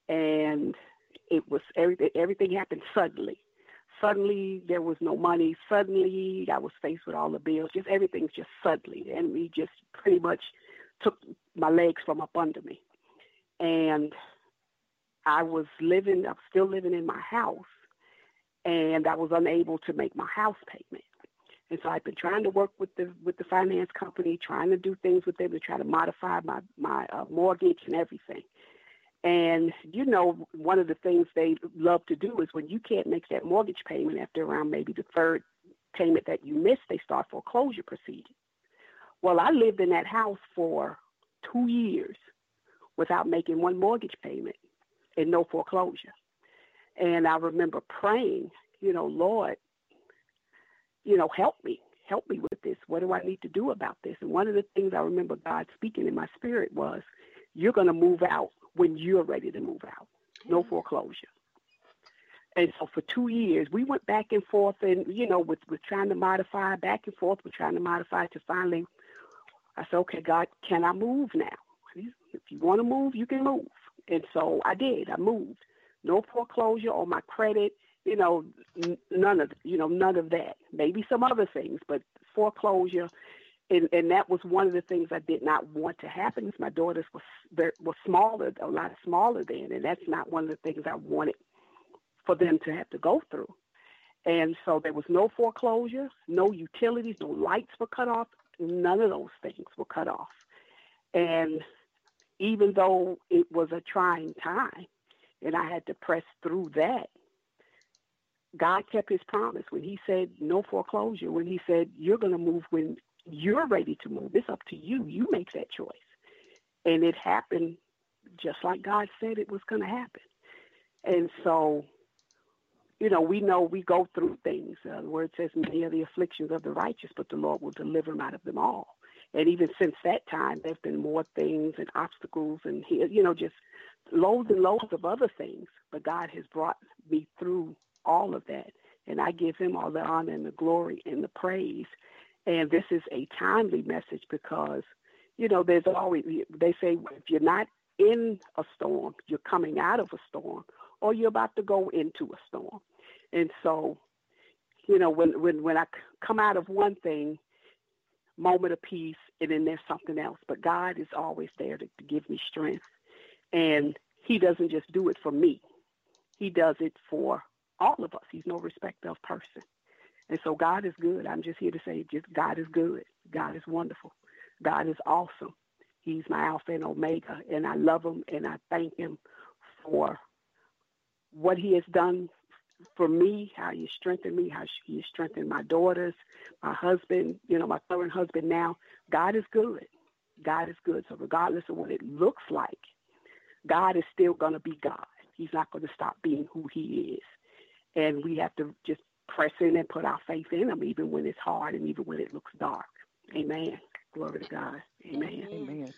And it was everything everything happened suddenly. Suddenly there was no money. Suddenly I was faced with all the bills. Just everything just suddenly. And we just pretty much took my legs from up under me. And I was living I was still living in my house and I was unable to make my house payment. And so I've been trying to work with the with the finance company, trying to do things with them to try to modify my my uh, mortgage and everything. And you know, one of the things they love to do is when you can't make that mortgage payment after around maybe the third payment that you missed, they start foreclosure proceedings. Well, I lived in that house for two years without making one mortgage payment and no foreclosure. And I remember praying, you know, Lord, you know, help me, help me with this. What do I need to do about this? And one of the things I remember God speaking in my spirit was, you're going to move out when you're ready to move out. No mm-hmm. foreclosure. And so for two years, we went back and forth, and you know, with with trying to modify, back and forth, we're trying to modify to finally, I said, okay, God, can I move now? If you want to move, you can move. And so I did. I moved. No foreclosure on my credit. You know, none of you know none of that. Maybe some other things, but foreclosure and and that was one of the things I did not want to happen. My daughters was was smaller, a lot smaller then, and that's not one of the things I wanted for them to have to go through. And so there was no foreclosure, no utilities, no lights were cut off. none of those things were cut off. And even though it was a trying time and I had to press through that, God kept his promise when he said no foreclosure, when he said you're going to move when you're ready to move. It's up to you. You make that choice. And it happened just like God said it was going to happen. And so, you know, we know we go through things. Uh, the word says many are the afflictions of the righteous, but the Lord will deliver them out of them all. And even since that time, there's been more things and obstacles and, you know, just loads and loads of other things. But God has brought me through all of that. And I give him all the honor and the glory and the praise. And this is a timely message because, you know, there's always, they say if you're not in a storm, you're coming out of a storm, or you're about to go into a storm. And so, you know, when, when, when I come out of one thing, moment of peace, and then there's something else. But God is always there to, to give me strength. And He doesn't just do it for me, He does it for all of us. He's no respecter of person. And so God is good. I'm just here to say just God is good. God is wonderful. God is awesome. He's my Alpha and Omega. And I love him and I thank him for what he has done for me, how he strengthened me, how he strengthened my daughters, my husband, you know, my current husband now. God is good. God is good. So regardless of what it looks like, God is still going to be God. He's not going to stop being who he is. And we have to just press in and put our faith in him, even when it's hard and even when it looks dark. Amen. Glory to God. Amen. Amen. Amen.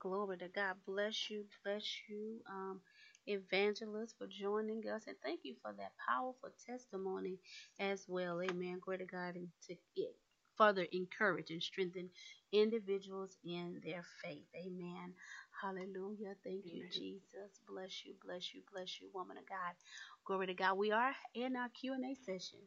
Glory to God. Bless you. Bless you. Um, evangelist for joining us and thank you for that powerful testimony as well amen glory to god and to it further encourage and strengthen individuals in their faith amen hallelujah thank you jesus bless you bless you bless you woman of god glory to god we are in our q&a session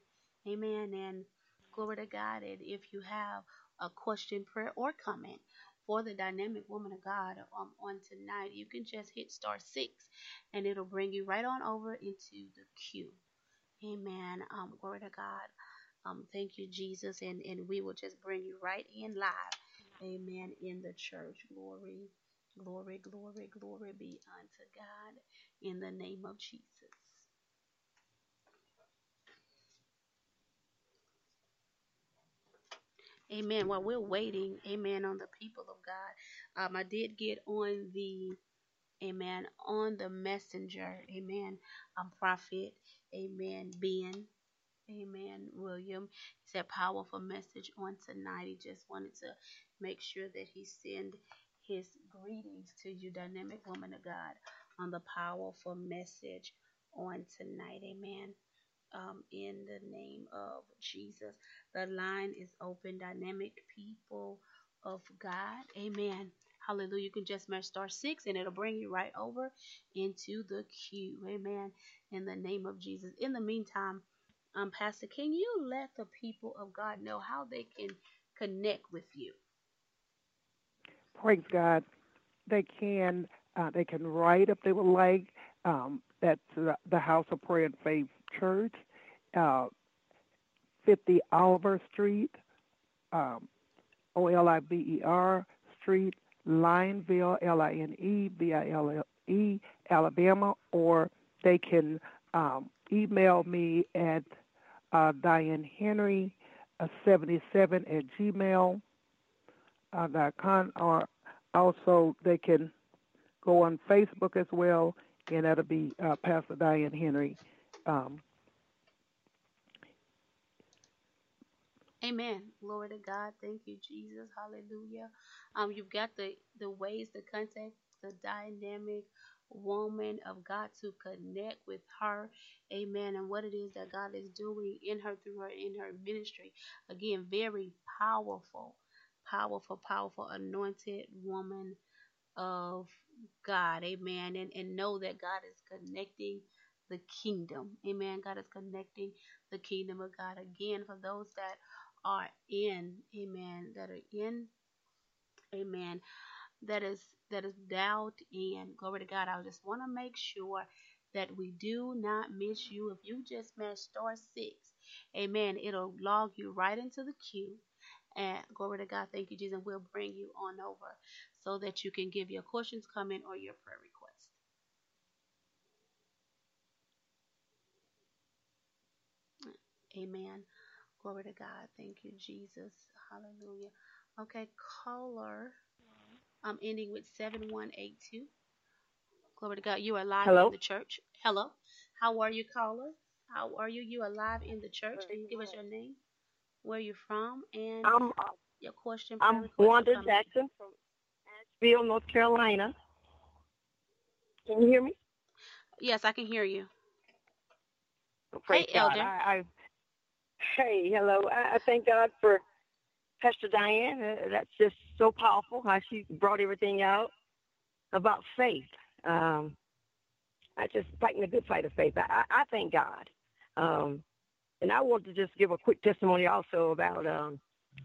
amen and glory to god and if you have a question prayer or comment for the dynamic woman of God um, on tonight, you can just hit star six and it'll bring you right on over into the queue. Amen. Um, glory to God. Um, thank you, Jesus. And, and we will just bring you right in live. Amen. In the church. Glory, glory, glory, glory be unto God in the name of Jesus. Amen. While we're waiting, amen, on the people of God, um, I did get on the, amen, on the messenger, amen, um, prophet, amen, Ben, amen, William. He said powerful message on tonight. He just wanted to make sure that he send his greetings to you, dynamic woman of God, on the powerful message on tonight, amen um, in the name of Jesus. The line is open, dynamic people of God. Amen. Hallelujah. You can just match star six and it'll bring you right over into the queue. Amen. In the name of Jesus. In the meantime, um, Pastor, can you let the people of God know how they can connect with you? Praise God. They can uh, they can write if they would like. Um, that's the House of Prayer and Faith Church, uh, 50 Oliver Street, um, O L I B E R Street, Lineville, L I N E V I L L E, Alabama, or they can um, email me at uh, Diane Henry uh, 77 at gmail uh, or also they can go on Facebook as well, and that'll be uh, Pastor Diane Henry. Um, Amen. Glory to God. Thank you, Jesus. Hallelujah. Um, you've got the the ways to contact the dynamic woman of God to connect with her. Amen. And what it is that God is doing in her through her in her ministry. Again, very powerful, powerful, powerful, anointed woman of God. Amen. And and know that God is connecting the kingdom. Amen. God is connecting the kingdom of God. Again, for those that are in, amen, that are in, amen, that is that is doubt in. Glory to God. I just want to make sure that we do not miss you. If you just match star six, amen, it'll log you right into the queue. And glory to God, thank you, Jesus. And we'll bring you on over so that you can give your questions, comment, or your prayer request. Amen. Glory to God. Thank you, Jesus. Hallelujah. Okay, caller. I'm ending with 7182. Glory to God. You are live Hello? in the church. Hello. How are you, caller? How are you? You are live in the church. Can you give us your name, where you're from, and I'm uh, your question? I'm Wanda? Jackson from Asheville, North Carolina. Can you hear me? Yes, I can hear you. Oh, praise Hey, God. Elder. I, I, hey, hello. I, I thank God for Pastor Diane. Uh, that's just so powerful how she brought everything out about faith. Um, I just fighting a good fight of faith. I, I, I thank God. Um, and I want to just give a quick testimony also about um,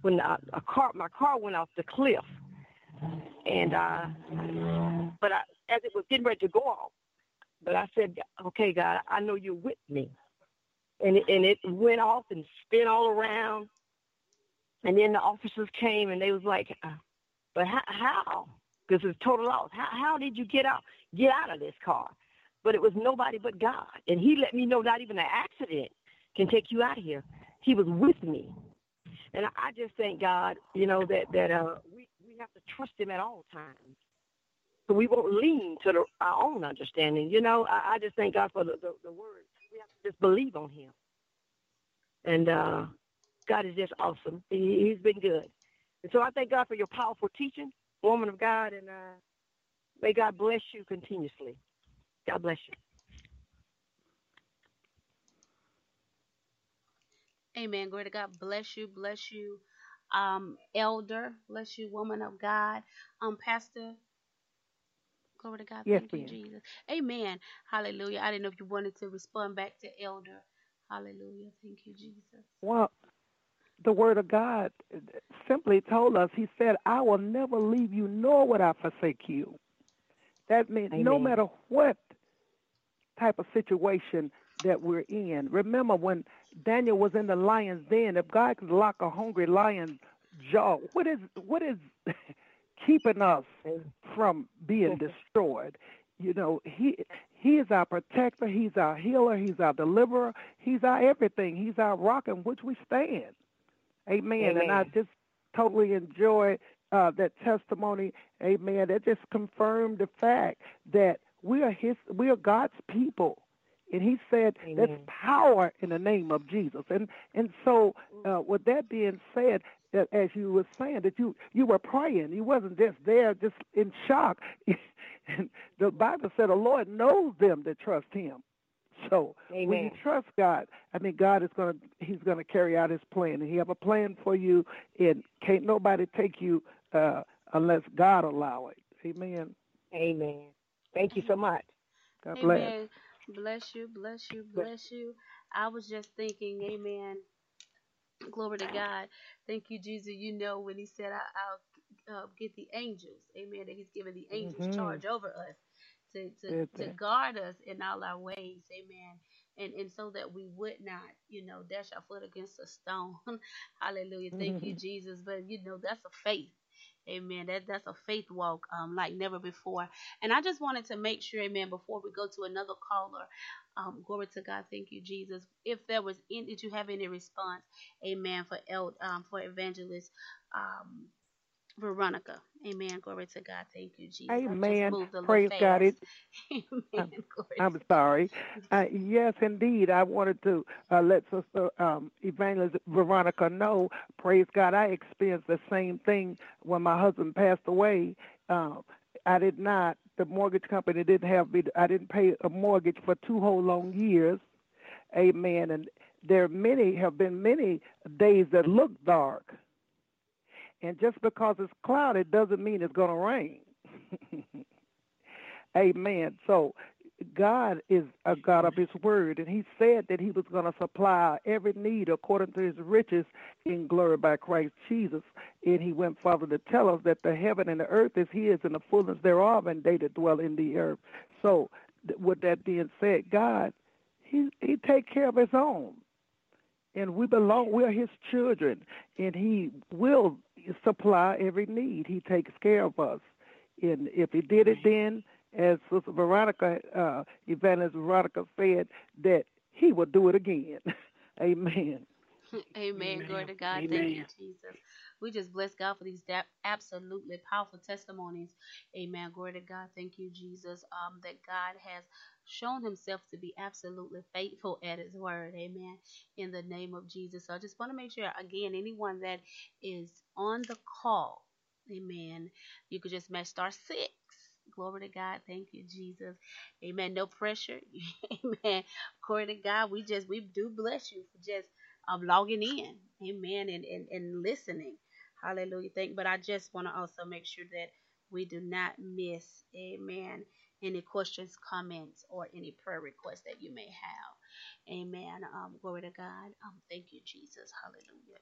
when a, a car, my car went off the cliff, and uh, but I, as it was getting ready to go off, but I said, "Okay, God, I know you're with me," and it, and it went off and spun all around, and then the officers came and they was like, uh, "But how?" how? Because it's total loss. How, how did you get out get out of this car? But it was nobody but God, and He let me know not even an accident can take you out of here. He was with me, and I, just thank God, you know, that that uh, we we have to trust Him at all times. So we won't lean to the, our own understanding. You know, I, I just thank God for the, the, the word. We have to just believe on Him, and uh, God is just awesome. He, he's been good, and so I thank God for your powerful teaching, woman of God, and uh, may God bless you continuously. God bless you. Amen. Glory to God. Bless you. Bless you. Um, elder. Bless you, woman of God. Um, Pastor. Glory to God. Yes, Thank you. Jesus. Amen. Hallelujah. I didn't know if you wanted to respond back to elder. Hallelujah. Thank you, Jesus. Well, the Word of God simply told us, He said, I will never leave you, nor would I forsake you. That means no matter what type of situation that we're in. Remember when Daniel was in the lion's den, if God can lock a hungry lion's jaw, what is what is keeping us from being destroyed? You know, he he is our protector, he's our healer, he's our deliverer, he's our everything, he's our rock in which we stand. Amen. And I just totally enjoy uh, that testimony. Amen. That just confirmed the fact that we are His, we are God's people, and He said there's power in the name of Jesus. And and so, uh, with that being said, that as you were saying that you you were praying, you wasn't just there just in shock. and the Bible said the Lord knows them that trust Him. So when you trust God, I mean God is gonna He's gonna carry out His plan, and He have a plan for you, and can't nobody take you uh, unless God allow it. Amen. Amen. Thank you so much. God. Amen. Bless you, bless you, bless you. I was just thinking, Amen. Glory to God. Thank you, Jesus. You know when He said, I, "I'll uh, get the angels," Amen. That He's given the angels Mhm. charge over us to to, to guard us in all our ways, Amen. And and so that we would not, you know, dash our foot against a stone. Hallelujah. Thank you, Jesus. But you know that's a faith. Amen. That that's a faith walk, um, like never before. And I just wanted to make sure, Amen, before we go to another caller, um, glory to God. Thank you, Jesus. If there was, in, did you have any response, Amen, for El, um, for Evangelist, um, Veronica, Amen. Glory to God. Thank you, Jesus. Amen. moved a little Praise God. It, Amen. I'm God. sorry. Uh, yes, indeed. I wanted to uh, let Sister um, Evangelist Veronica know. Praise God. I experienced the same thing when my husband passed away. Uh, I did not. The mortgage company didn't have me. I didn't pay a mortgage for two whole long years. Amen. And there many have been many days that look dark. And just because it's clouded doesn't mean it's going to rain. Amen. So God is a God of His word, and He said that He was going to supply every need according to His riches in glory by Christ Jesus. And He went further to tell us that the heaven and the earth is His, and the fullness thereof, and they that dwell in the earth. So, with that being said, God, He He take care of His own. and we belong. We're His children, and He will supply every need. He takes care of us, and if He did it then, as Sister Veronica, uh, Evangelist Veronica said, that He will do it again. Amen. Amen. Amen. Glory to God. Amen. Thank you, Jesus. We just bless God for these absolutely powerful testimonies. Amen. Glory to God. Thank you, Jesus. Um, that God has shown himself to be absolutely faithful at his word. Amen. In the name of Jesus. So I just want to make sure, again, anyone that is on the call, amen, you could just match star six. Glory to God. Thank you, Jesus. Amen. No pressure. amen. Glory to God. We just, we do bless you for just um, logging in. Amen. And, and, and listening. Hallelujah. Thank. But I just want to also make sure that we do not miss, amen, any questions, comments, or any prayer requests that you may have. Amen. Um, glory to God. Um, thank you, Jesus. Hallelujah.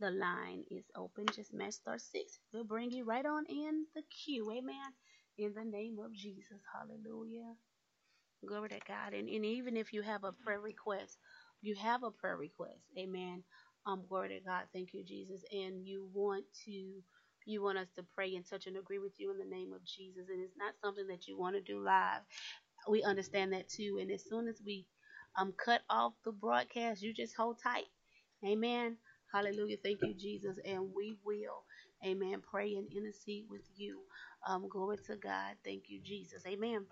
The line is open. Just match star six. We'll bring you right on in the queue. Amen. In the name of Jesus. Hallelujah. Glory to God. And, and even if you have a prayer request, you have a prayer request. Amen. Um, glory to God. Thank you, Jesus. And you want to you want us to pray and touch and agree with you in the name of Jesus. And it's not something that you want to do live. We understand that too. And as soon as we um cut off the broadcast, you just hold tight. Amen. Hallelujah. Thank you, Jesus. And we will, amen, pray and intercede with you. Um, glory to God. Thank you, Jesus. Amen.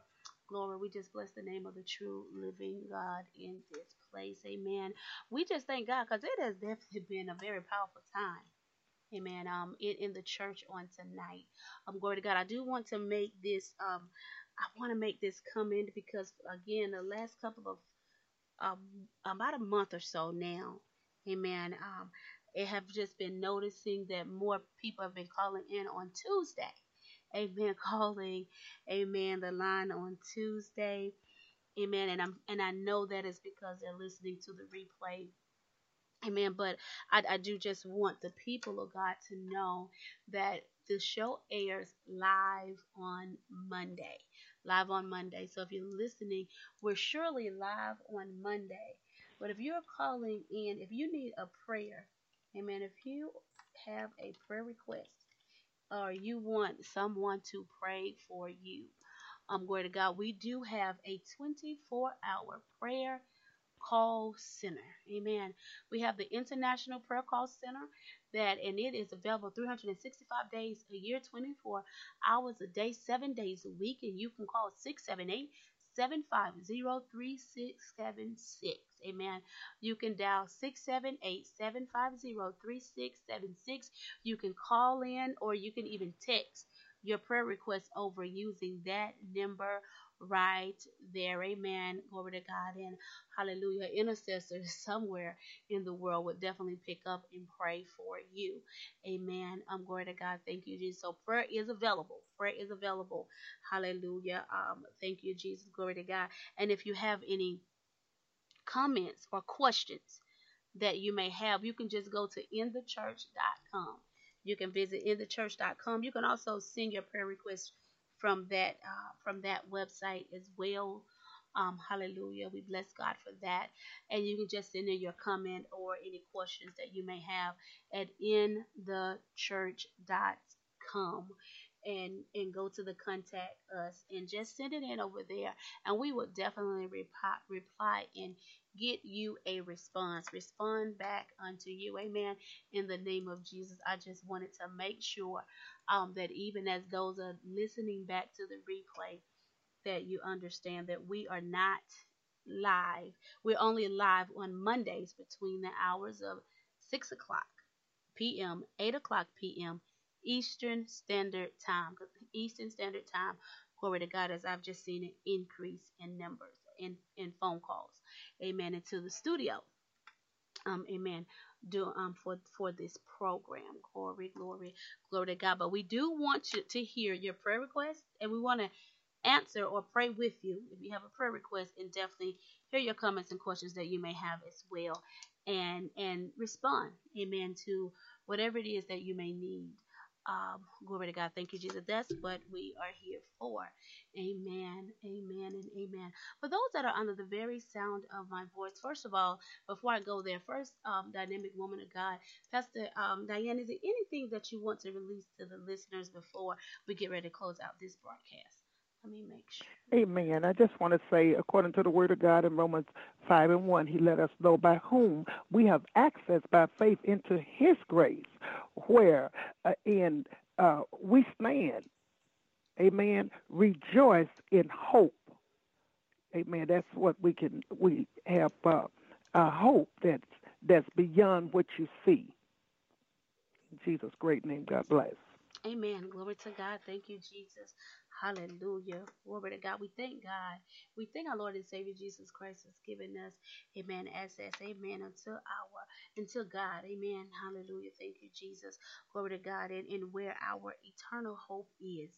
Glory. We just bless the name of the true living God in this place. Amen. We just thank God because it has definitely been a very powerful time. Amen. Um, in, in the church on tonight. Um, glory to God. I do want to make this. Um, I want to make this come in because again, the last couple of um about a month or so now. Amen. Um, it have just been noticing that more people have been calling in on Tuesday. Amen. Calling, amen, the line on Tuesday. Amen. And I'm and I know that is because they're listening to the replay. Amen. But I, I do just want the people of God to know that the show airs live on Monday. Live on Monday. So if you're listening, we're surely live on Monday. But if you're calling in, if you need a prayer, amen, if you have a prayer request or you want someone to pray for you, um, glory to God, we do have a 24 hour prayer call center. Amen. We have the International Prayer Call Center that and it is available 365 days a year, 24 hours a day, 7 days a week and you can call 678 750 3676. Amen. You can dial 678 750 3676. You can call in or you can even text your prayer request over using that number right there. Amen. Glory to God. And hallelujah. Intercessors somewhere in the world would definitely pick up and pray for you. Amen. Um, glory to God. Thank you, Jesus. So prayer is available. Prayer is available. Hallelujah. Um, thank you, Jesus. Glory to God. And if you have any comments or questions that you may have, you can just go to inthechurch.com you can visit inthechurch.com. You can also send your prayer requests from that uh, from that website as well. Um, hallelujah. We bless God for that. And you can just send in your comment or any questions that you may have at inthechurch.com and and go to the contact us and just send it in over there and we will definitely reply reply and get you a response respond back unto you amen in the name of jesus i just wanted to make sure um, that even as those are listening back to the replay that you understand that we are not live we're only live on mondays between the hours of 6 o'clock p.m 8 o'clock p.m Eastern Standard Time. Eastern Standard Time, glory to God, as I've just seen an increase in numbers in, in phone calls. Amen. Into the studio. Um, amen. Do um for for this program. Glory, glory, glory to God. But we do want to, to hear your prayer requests and we want to answer or pray with you if you have a prayer request and definitely hear your comments and questions that you may have as well and and respond amen to whatever it is that you may need Um, glory to God. Thank you, Jesus. That's what we are here for. Amen. Amen and amen. For those that are under the very sound of my voice, first of all, before I go there, first, um, dynamic woman of God, Pastor um, Diane, is there anything that you want to release to the listeners before we get ready to close out this broadcast? Let me make sure. Amen. I just want to say, according to the Word of God in Romans 5 and 1, He let us know by whom we have access by faith into His grace, where uh, in uh, we stand. Amen. Rejoice in hope. Amen. That's what we can. We have uh, a hope that's that's beyond what you see. In Jesus' great name, God bless. Amen. Glory to God. Thank you, Jesus. Hallelujah. Glory to God. We thank God. We thank our Lord and Savior Jesus Christ has given us, amen, access, amen, until our, until God. Amen. Hallelujah. Thank you, Jesus. Glory to God. And, and where our eternal hope is.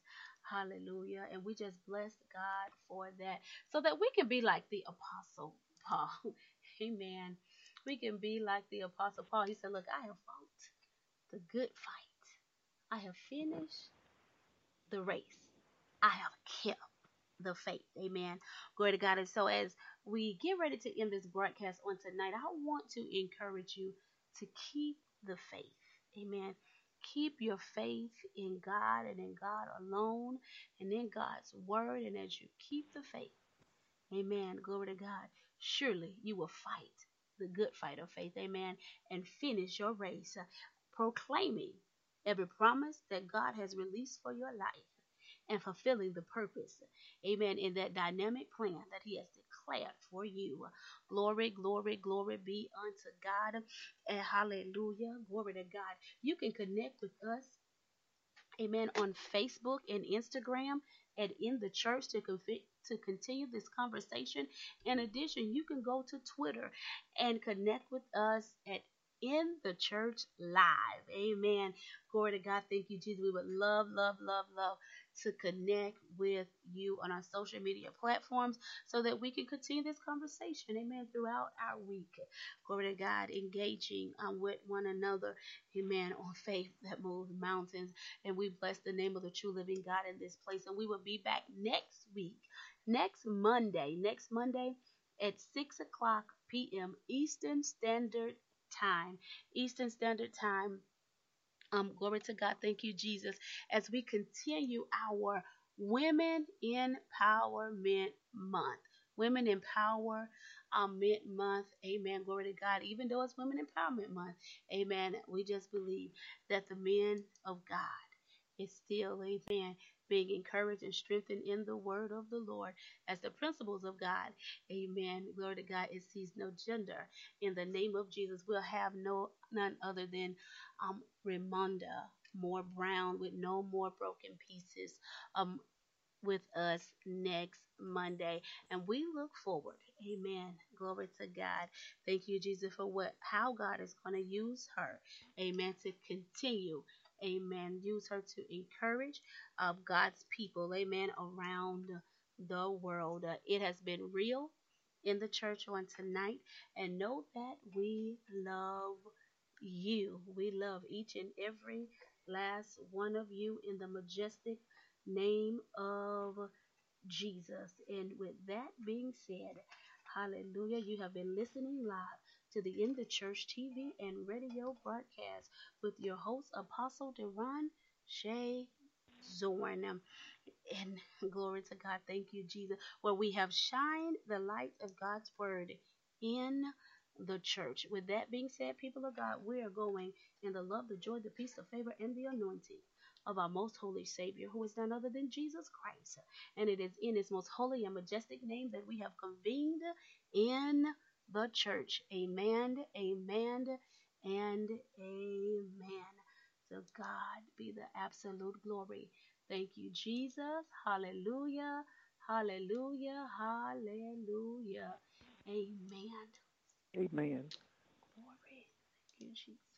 Hallelujah. And we just bless God for that so that we can be like the Apostle Paul. Amen. We can be like the Apostle Paul. He said, Look, I have fought the good fight. I have finished the race. I have kept the faith. Amen. Glory to God. And so as we get ready to end this broadcast on tonight, I want to encourage you to keep the faith. Amen. Keep your faith in God and in God alone and in God's word. And as you keep the faith, amen. Glory to God. Surely you will fight the good fight of faith. Amen. And finish your race uh, proclaiming every promise that God has released for your life and fulfilling the purpose, amen, in that dynamic plan that He has declared for you. Glory, glory, glory be unto God. And hallelujah. Glory to God. You can connect with us, amen, on Facebook and Instagram and in the church to confi- to continue this conversation. In addition, you can go to Twitter and connect with us at in the church live. Amen. Glory to God. Thank you, Jesus. We would love, love, love, love to connect with you on our social media platforms so that we can continue this conversation. Amen. Throughout our week. Glory to God. Engaging um, with one another. Amen. On faith that moves mountains. And we bless the name of the true living God in this place. And we will be back next week, next Monday, next Monday at 6 o'clock p.m. Eastern Standard Time. Eastern Standard Time. Um, glory to God. Thank you, Jesus. As we continue our Women Empowerment Month. Women Empower um, Month. Amen. Glory to God. Even though it's Women Empowerment Month. Amen. We just believe that the men of God is still, amen, being encouraged and strengthened in the word of the Lord as the principles of God. Amen. Glory to God. It sees no gender. In the name of Jesus, we'll have no none other than um Ramonda Moore Brown with no more broken pieces. Um with us next Monday. And we look forward. Amen. Glory to God. Thank you, Jesus, for what how God is going to use her. Amen. To continue. Amen. Use her to encourage uh, God's people. Amen. Around the world. Uh, it has been real in the church on tonight. And know that we love you. We love each and every last one of you in the majestic name of Jesus. And with that being said, hallelujah, you have been listening live to the In the Church TV and radio broadcast with your host, Apostle Deron Shay Zorn. Um, and glory to God. Thank you, Jesus. Where we have shined the light of God's word in the church. With that being said, people of God, we are going in the love, the joy, the peace, the favor, and the anointing of our most holy Savior, who is none other than Jesus Christ. And it is in his most holy and majestic name that we have convened in the church. Amen, amen, and amen. To God be the absolute glory. Thank you, Jesus. Hallelujah, hallelujah, hallelujah. Amen. Amen. Glory. Thank you, Jesus.